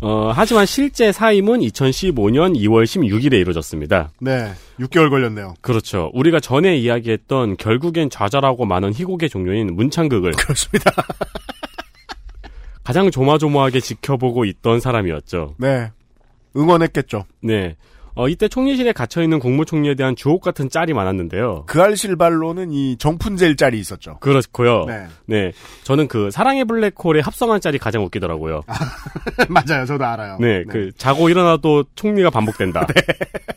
어, 하지만 실제 사임은 2015년 2월 16일에 이루어졌습니다. 네, 6개월 걸렸네요. 그렇죠. 우리가 전에 이야기했던 결국엔 좌절하고 많은 희곡의 종류인 문창극을 그렇습니다. (laughs) 가장 조마조마하게 지켜보고 있던 사람이었죠. 네, 응원했겠죠. 네. 어, 이때 총리실에 갇혀있는 국무총리에 대한 주옥 같은 짤이 많았는데요. 그 알실발로는 이 정푼젤 짤이 있었죠. 그렇고요. 네. 네. 저는 그 사랑의 블랙홀의 합성한 짤이 가장 웃기더라고요. (laughs) 맞아요, 저도 알아요. 네, 그 자고 일어나도 총리가 반복된다.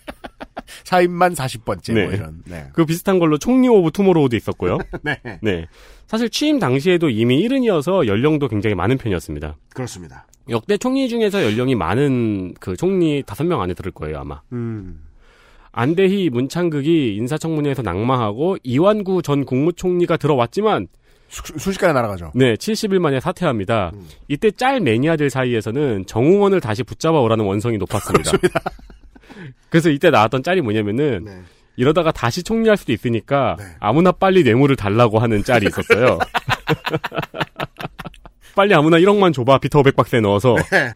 (laughs) 사임만 40번째 네. 뭐 이런. 네. 그 비슷한 걸로 총리 of Tomorrow도 있었고요. (laughs) 네. 네. 사실 취임 당시에도 이미 일흔이어서 연령도 굉장히 많은 편이었습니다. 그렇습니다. 역대 총리 중에서 연령이 많은 그 총리 다섯 명 안에 들을 거예요, 아마. 음. 안대희 문창극이 인사청문회에서 낙마하고 이완구 전 국무총리가 들어왔지만 수- 순식간에 날아가죠. 네, 70일 만에 사퇴합니다. 음. 이때 짤 매니아들 사이에서는 정웅원을 다시 붙잡아 오라는 원성이 높았습니다. (laughs) 그래서 이때 나왔던 짤이 뭐냐면은 네. 이러다가 다시 총리할 수도 있으니까 아무나 빨리 뇌물을 달라고 하는 짤이 있었어요. (laughs) 빨리 아무나 1억만 줘봐 비터 500박스에 넣어서. 네.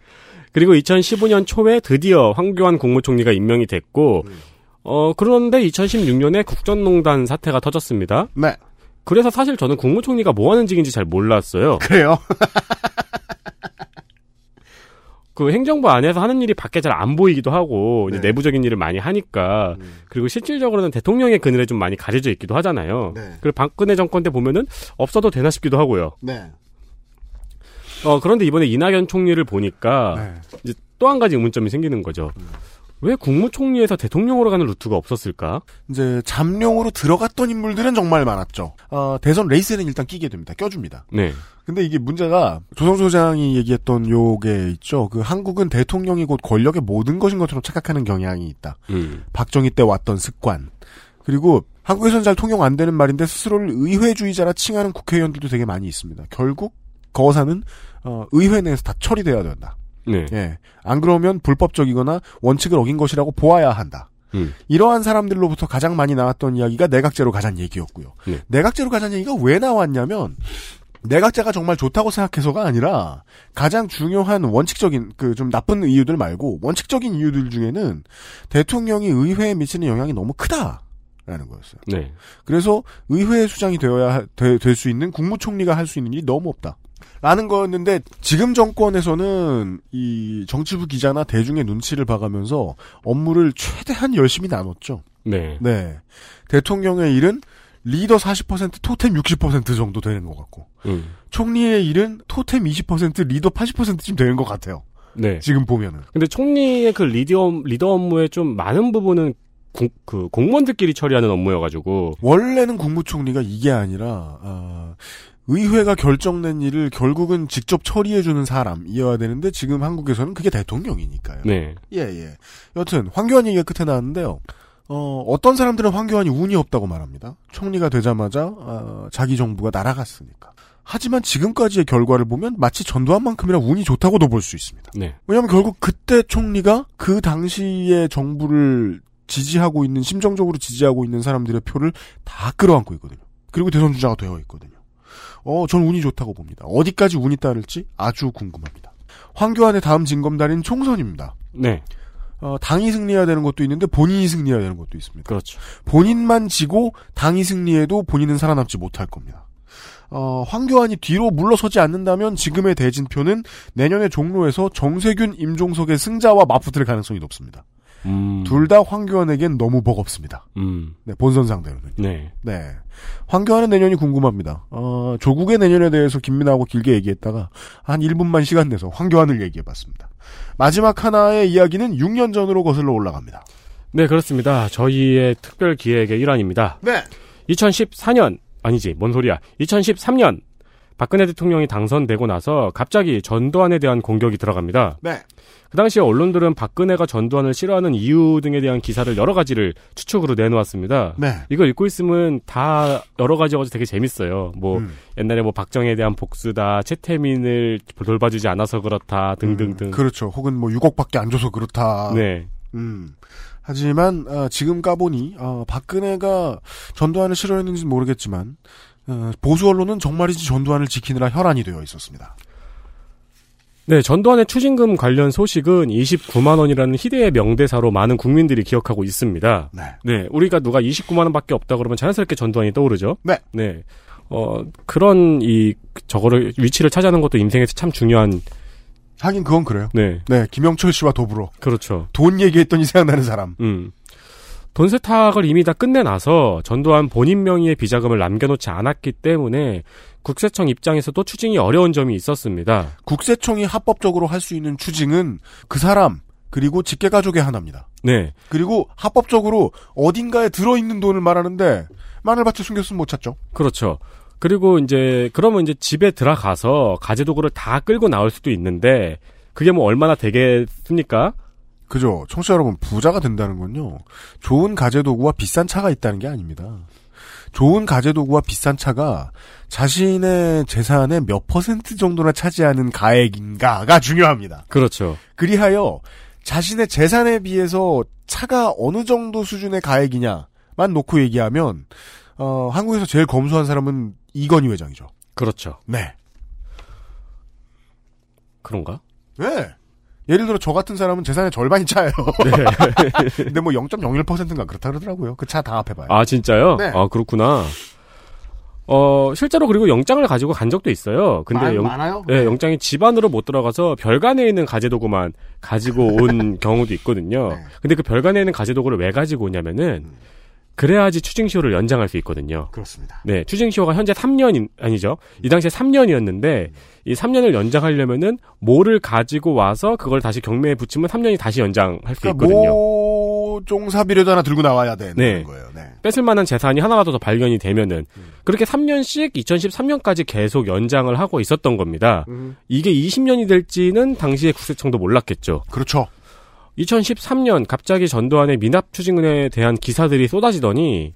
그리고 2015년 초에 드디어 황교안 국무총리가 임명이 됐고 음. 어 그런데 2016년에 국정농단 사태가 터졌습니다. 네. 그래서 사실 저는 국무총리가 뭐 하는 직인지 잘 몰랐어요. 그래요? (laughs) 그 행정부 안에서 하는 일이 밖에 잘 안 보이기도 하고 이제 네. 내부적인 일을 많이 하니까 그리고 실질적으로는 대통령의 그늘에 좀 많이 가려져 있기도 하잖아요. 네. 그리고 박근혜 정권 때 보면은 없어도 되나 싶기도 하고요. 네. 어 그런데 이번에 이낙연 총리를 보니까 네. 이제 또 한 가지 의문점이 생기는 거죠. 왜 국무총리에서 대통령으로 가는 루트가 없었을까? 이제 잠룡으로 들어갔던 인물들은 정말 많았죠. 어, 대선 레이스에는 일단 끼게 됩니다. 껴줍니다. 네. 근데 이게 문제가 조성 소장이 얘기했던 요게 있죠. 그 한국은 대통령이 곧 권력의 모든 것인 것처럼 착각하는 경향이 있다. 음. 박정희 때 왔던 습관. 그리고 한국에서는 잘 통용 안 되는 말인데 스스로를 의회주의자라 칭하는 국회의원들도 되게 많이 있습니다. 결국 거사는 어, 의회 내에서 다 처리돼야 된다. 네. 예. 안 그러면 불법적이거나 원칙을 어긴 것이라고 보아야 한다. 음. 이러한 사람들로부터 가장 많이 나왔던 이야기가 내각제로 가자는 얘기였고요. 네. 내각제로 가자는 얘기가 왜 나왔냐면 내각제가 정말 좋다고 생각해서가 아니라 가장 중요한 원칙적인 그 좀 나쁜 이유들 말고 원칙적인 이유들 중에는 대통령이 의회에 미치는 영향이 너무 크다라는 거였어요. 네. 그래서 의회 수장이 되어야 될 수 있는 국무총리가 할 수 있는 일이 너무 없다. 라는 거였는데 지금 정권에서는 이 정치부 기자나 대중의 눈치를 봐가면서 업무를 최대한 열심히 나눴죠. 네. 네. 대통령의 일은 리더 40% 토템 60% 정도 되는 것 같고 음. 총리의 일은 토템 20% 리더 80%쯤 되는 것 같아요. 네. 지금 보면은. 근데 총리의 그 리더 리더 업무의 좀 많은 부분은 공, 그 공무원들끼리 처리하는 업무여가지고 원래는 국무총리가 이게 아니라 아, 의회가 결정낸 일을 결국은 직접 처리해주는 사람이어야 되는데 지금 한국에서는 그게 대통령이니까요. 네. 예, 예. 여튼 황교안 얘기가 끝에 나왔는데요. 어, 어떤 사람들은 황교안이 운이 없다고 말합니다. 총리가 되자마자 아, 자기 정부가 날아갔으니까. 하지만 지금까지의 결과를 보면 마치 전두환 만큼이나 운이 좋다고도 볼 수 있습니다. 네. 왜냐하면 결국 그때 총리가 그 당시의 정부를 지지하고 있는 심정적으로 지지하고 있는 사람들의 표를 다 끌어안고 있거든요. 그리고 대선 주자가 되어 있거든요. 어, 전 운이 좋다고 봅니다. 어디까지 운이 따를지 아주 궁금합니다. 황교안의 다음 진검다리는 총선입니다. 네. 어, 당이 승리해야 되는 것도 있는데 본인이 승리해야 되는 것도 있습니다. 그렇죠. 본인만 지고 당이 승리해도 본인은 살아남지 못할 겁니다. 어, 황교안이 뒤로 물러서지 않는다면 지금의 대진표는 내년의 종로에서 정세균, 임종석의 승자와 맞붙을 가능성이 높습니다. 음. 둘다 황교안에겐 너무 버겁습니다. 음. 네, 본선 상대로는. 네. 네. 황교안의 내년이 궁금합니다. 어, 조국의 내년에 대해서 김민아하고 길게 얘기했다가 한 1분만 시간 내서 황교안을 얘기해 봤습니다. 마지막 하나의 이야기는 6년 전으로 거슬러 올라갑니다. 네, 그렇습니다. 저희의 특별 기획의 일환입니다. 네. 2014년 아니지, 뭔 소리야. 2013년 박근혜 대통령이 당선되고 나서 갑자기 전두환에 대한 공격이 들어갑니다. 네. 그 당시에 언론들은 박근혜가 전두환을 싫어하는 이유 등에 대한 기사를 여러 가지를 추측으로 내놓았습니다. 네. 이거 읽고 있으면 다 여러 가지여가지고 되게 재밌어요. 뭐 음. 옛날에 뭐 박정희에 대한 복수다, 최태민을 돌봐주지 않아서 그렇다 등등등. 그렇죠. 혹은 뭐 6억밖에 안 줘서 그렇다. 네. 음. 하지만 어, 지금 까보니 어, 박근혜가 전두환을 싫어했는지는 모르겠지만 어, 보수 언론은 정말이지 전두환을 지키느라 혈안이 되어 있었습니다. 네, 전두환의 추징금 관련 소식은 29만 원이라는 희대의 명대사로 많은 국민들이 기억하고 있습니다. 네. 우리가 누가 29만 원밖에 없다 그러면 자연스럽게 전두환이 떠오르죠. 네. 네. 어, 그런 이 저거를 위치를 차지하는 것도 인생에서 참 중요한 하긴 그건 그래요. 네. 네, 김영철 씨와 더불어 그렇죠. 돈 얘기했더니 생각나는 사람. 음. 돈 세탁을 이미 다 끝내놔서 전두환 본인 명의의 비자금을 남겨놓지 않았기 때문에 국세청 입장에서도 추징이 어려운 점이 있었습니다. 국세청이 합법적으로 할 수 있는 추징은 그 사람 그리고 직계 가족의 하나입니다. 네. 그리고 합법적으로 어딘가에 들어있는 돈을 말하는데 마늘밭에 숨겼으면 못 찾죠. 그렇죠. 그리고 이제 그러면 이제 집에 들어가서 가재도구를 다 끌고 나올 수도 있는데 그게 뭐 얼마나 되겠습니까? 그죠. 청취자 여러분, 부자가 된다는 건요. 좋은 가재도구와 비싼 차가 있다는 게 아닙니다. 좋은 가재도구와 비싼 차가 자신의 재산의 몇 퍼센트 정도나 차지하는 가액인가가 중요합니다. 그렇죠. 그리하여 자신의 재산에 비해서 차가 어느 정도 수준의 가액이냐만 놓고 얘기하면 어, 한국에서 제일 검소한 사람은 이건희 회장이죠. 그렇죠. 네. 그런가? 네. 예를 들어 저 같은 사람은 재산의 절반이 차예요. 네. (laughs) 근데 뭐 0.01%인가 그렇다 그러더라고요. 그 차 다 합해봐요. 아, 진짜요? 네. 아, 그렇구나. 어, 실제로 그리고 영장을 가지고 간 적도 있어요. 근데 많- 영, 많아요? 네, 영장이 집 안으로 못 들어가서 별관에 있는 가재도구만 가지고 온 (laughs) 경우도 있거든요. 네. 근데 그 별관에 있는 가재도구를 왜 가지고 오냐면은 그래야지 추징시효를 연장할 수 있거든요. 그렇습니다. 네, 추징시효가 현재 3년 아니죠. 이 당시에 3년이었는데 이 3년을 연장하려면은 뭐를 가지고 와서 그걸 다시 경매에 붙이면 3년이 다시 연장할 수 그러니까 있거든요. 모종 사비료도 하나 들고 나와야 되는 네. 거예요. 네. 뺏을 만한 재산이 하나라도 더 발견이 되면은 그렇게 3년씩 2013년까지 계속 연장을 하고 있었던 겁니다. 음. 이게 20년이 될지는 당시에 국세청도 몰랐겠죠. 그렇죠. 2013년 갑자기 전두환의 미납 추징에 대한 기사들이 쏟아지더니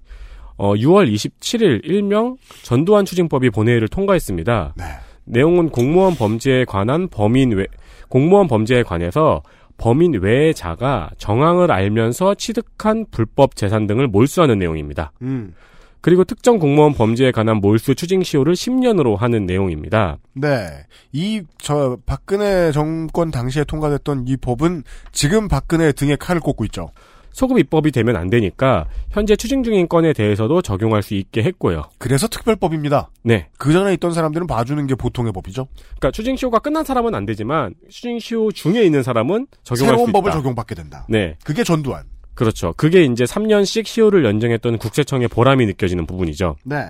어, 6월 27일 일명 전두환 추징법이 본회의를 통과했습니다. 네. 내용은 공무원 범죄에 관한 범인 외 공무원 범죄에 관해서 범인 외의 자가 정황을 알면서 취득한 불법 재산 등을 몰수하는 내용입니다. 음. 그리고 특정 공무원 범죄에 관한 몰수 추징 시효를 10년으로 하는 내용입니다. 네. 이, 저, 박근혜 정권 당시에 통과됐던 이 법은 지금 박근혜 등에 칼을 꽂고 있죠. 소급 입법이 되면 안 되니까 현재 추징 중인 건에 대해서도 적용할 수 있게 했고요. 그래서 특별법입니다. 네. 그 전에 있던 사람들은 봐주는 게 보통의 법이죠. 그러니까 추징 시효가 끝난 사람은 안 되지만 추징 시효 중에 있는 사람은 적용할 새로운 수 법을 있다. 적용받게 된다. 네. 그게 전두환. 그렇죠. 그게 이제 3년씩 시효를 연장했던 국세청의 보람이 느껴지는 부분이죠. 네.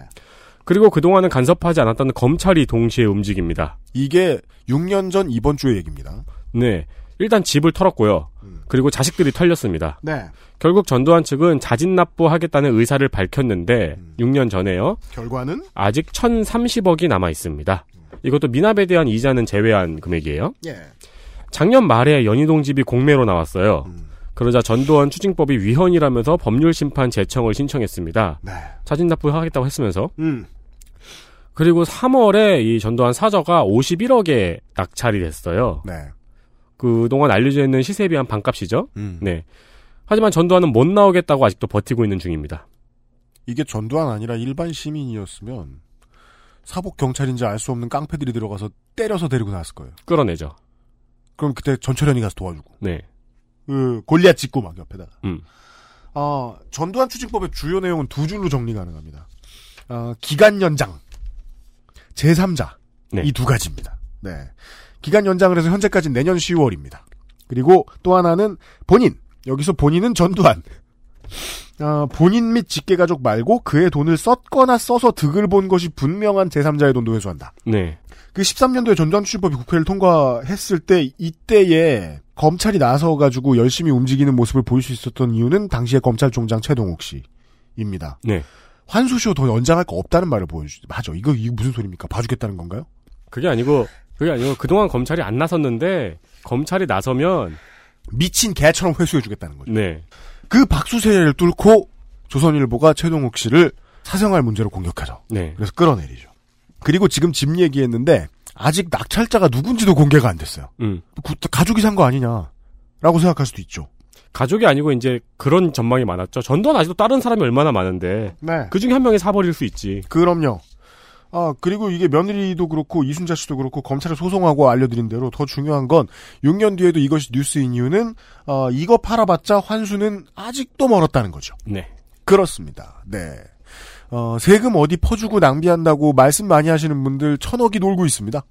그리고 그동안은 간섭하지 않았던 검찰이 동시에 움직입니다. 이게 6년 전 이번 주의 얘기입니다. 네. 일단 집을 털었고요. 그리고 자식들이 털렸습니다. 네. 결국 전두환 측은 자진 납부하겠다는 의사를 밝혔는데 6년 전에요. 결과는 아직 1,030억이 남아 있습니다. 이것도 미납에 대한 이자는 제외한 금액이에요. 예. 작년 말에 연희동 집이 공매로 나왔어요. 그러자 전두환 추징법이 위헌이라면서 법률 심판 제청을 신청했습니다. 네. 자진 납부하겠다고 했으면서 음. 그리고 3월에 이 전두환 사저가 51억에 낙찰이 됐어요. 네. 그동안 알려져 있는 시세에 비한 반값이죠. 음. 네. 하지만 전두환은 못 나오겠다고 아직도 버티고 있는 중입니다. 이게 전두환 아니라 일반 시민이었으면 사복 경찰인지 알 수 없는 깡패들이 들어가서 때려서 데리고 나왔을 거예요. 끌어내죠. 그럼 그때 전철현이 가서 도와주고. 네. 그 골리앗 찍고 막 옆에다가. 음. 어, 전두환 추징법의 주요 내용은 두 줄로 정리 가능합니다. 어, 기간 연장, 제3자 네. 이두 가지입니다. 네. 기간 연장을 해서 현재까지 내년 10월입니다. 그리고 또 하나는 본인. 여기서 본인은 전두환. 어, 본인 및 직계가족 말고 그의 돈을 썼거나 써서 득을 본 것이 분명한 제3자의 돈도 회수한다. 네. 그 13년도에 전두환 추징법이 국회를 통과했을 때 이때에 검찰이 나서 가지고 열심히 움직이는 모습을 보일 수 있었던 이유는 당시의 검찰총장 최동욱 씨입니다. 네. 환수쇼 더 연장할 거 없다는 말을 보여주지. 맞아. 이거 이거 무슨 소리입니까? 봐주겠다는 건가요? 그게 아니고 그게 아니고 그동안 검찰이 안 나섰는데 검찰이 나서면 미친 개처럼 회수해주겠다는 거죠. 네. 그 박수세를 뚫고 조선일보가 최동욱 씨를 사생활 문제로 공격하죠. 네. 그래서 끌어내리죠. 그리고 지금 집 얘기했는데 아직 낙찰자가 누군지도 공개가 안 됐어요. 음. 구- 가족이 산 거 아니냐라고 생각할 수도 있죠. 가족이 아니고 이제 그런 전망이 많았죠. 전두환 아직도 다른 사람이 얼마나 많은데 네. 그 중에 한 명이 사버릴 수 있지. 그럼요. 아, 그리고 이게 며느리도 그렇고 이순자 씨도 그렇고 검찰에 소송하고 알려드린 대로 더 중요한 건 6년 뒤에도 이것이 뉴스인 이유는 어, 이거 팔아봤자 환수는 아직도 멀었다는 거죠. 네. 그렇습니다. 네. 어, 세금 어디 퍼주고 낭비한다고 말씀 많이 하시는 분들 천억이 놀고 있습니다.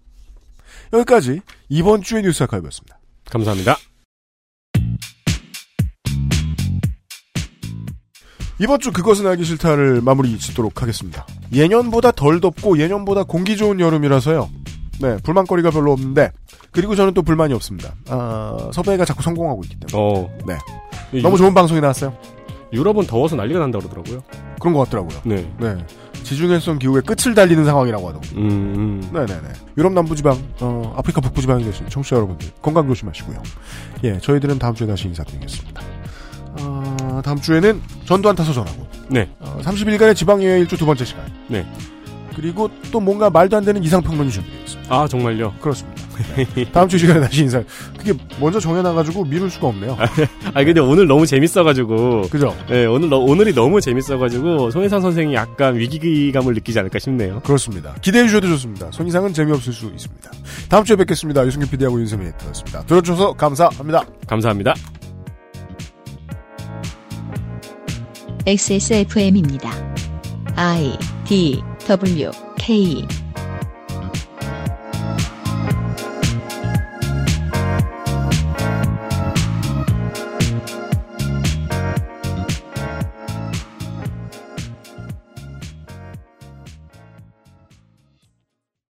여기까지 이번 주의 뉴스 아카이브였습니다. 감사합니다. 이번 주 그것은 알기 싫다를 마무리 짓도록 하겠습니다. 예년보다 덜 덥고 예년보다 공기 좋은 여름이라서요. 네, 불만거리가 별로 없는데 그리고 저는 또 불만이 없습니다. 아, 섭외가 자꾸 성공하고 있기 때문에. 어. 네. 너무 좋은 방송이 나왔어요. 유럽은 더워서 난리가 난다 그러더라고요. 그런 것 같더라고요. 네. 네. 지중해성 기후의 끝을 달리는 상황이라고 하더군요. 음, 음. 네네네. 유럽 남부지방, 어, 아프리카 북부지방에 계신 청취자 여러분들 건강 조심하시고요. 예, 저희들은 다음 주에 다시 인사드리겠습니다. 어, 다음 주에는 전두환 타서 전하고. 네. 어, 30일간의 지방예외 일주 두 번째 시간. 네. 그리고 또 뭔가 말도 안 되는 이상평론이 준비되어 있습니다. 아, 정말요? 그렇습니다. 네. (laughs) 다음 주 시간에 다시 인사. 그게 먼저 정해놔가지고 미룰 수가 없네요. 아 근데 오늘 너무 재밌어가지고. 그죠? 네, 오늘 너- 오늘이 너무 재밌어가지고 손희상 선생이 약간 위기감을 느끼지 않을까 싶네요. 그렇습니다. 기대해 주셔도 좋습니다. 손이상은 재미없을 수 있습니다. 다음 주에 뵙겠습니다. 유승균 PD하고 윤세민 에디터였습니다. 들어주셔서 감사합니다. 감사합니다. XSFM입니다. I D W K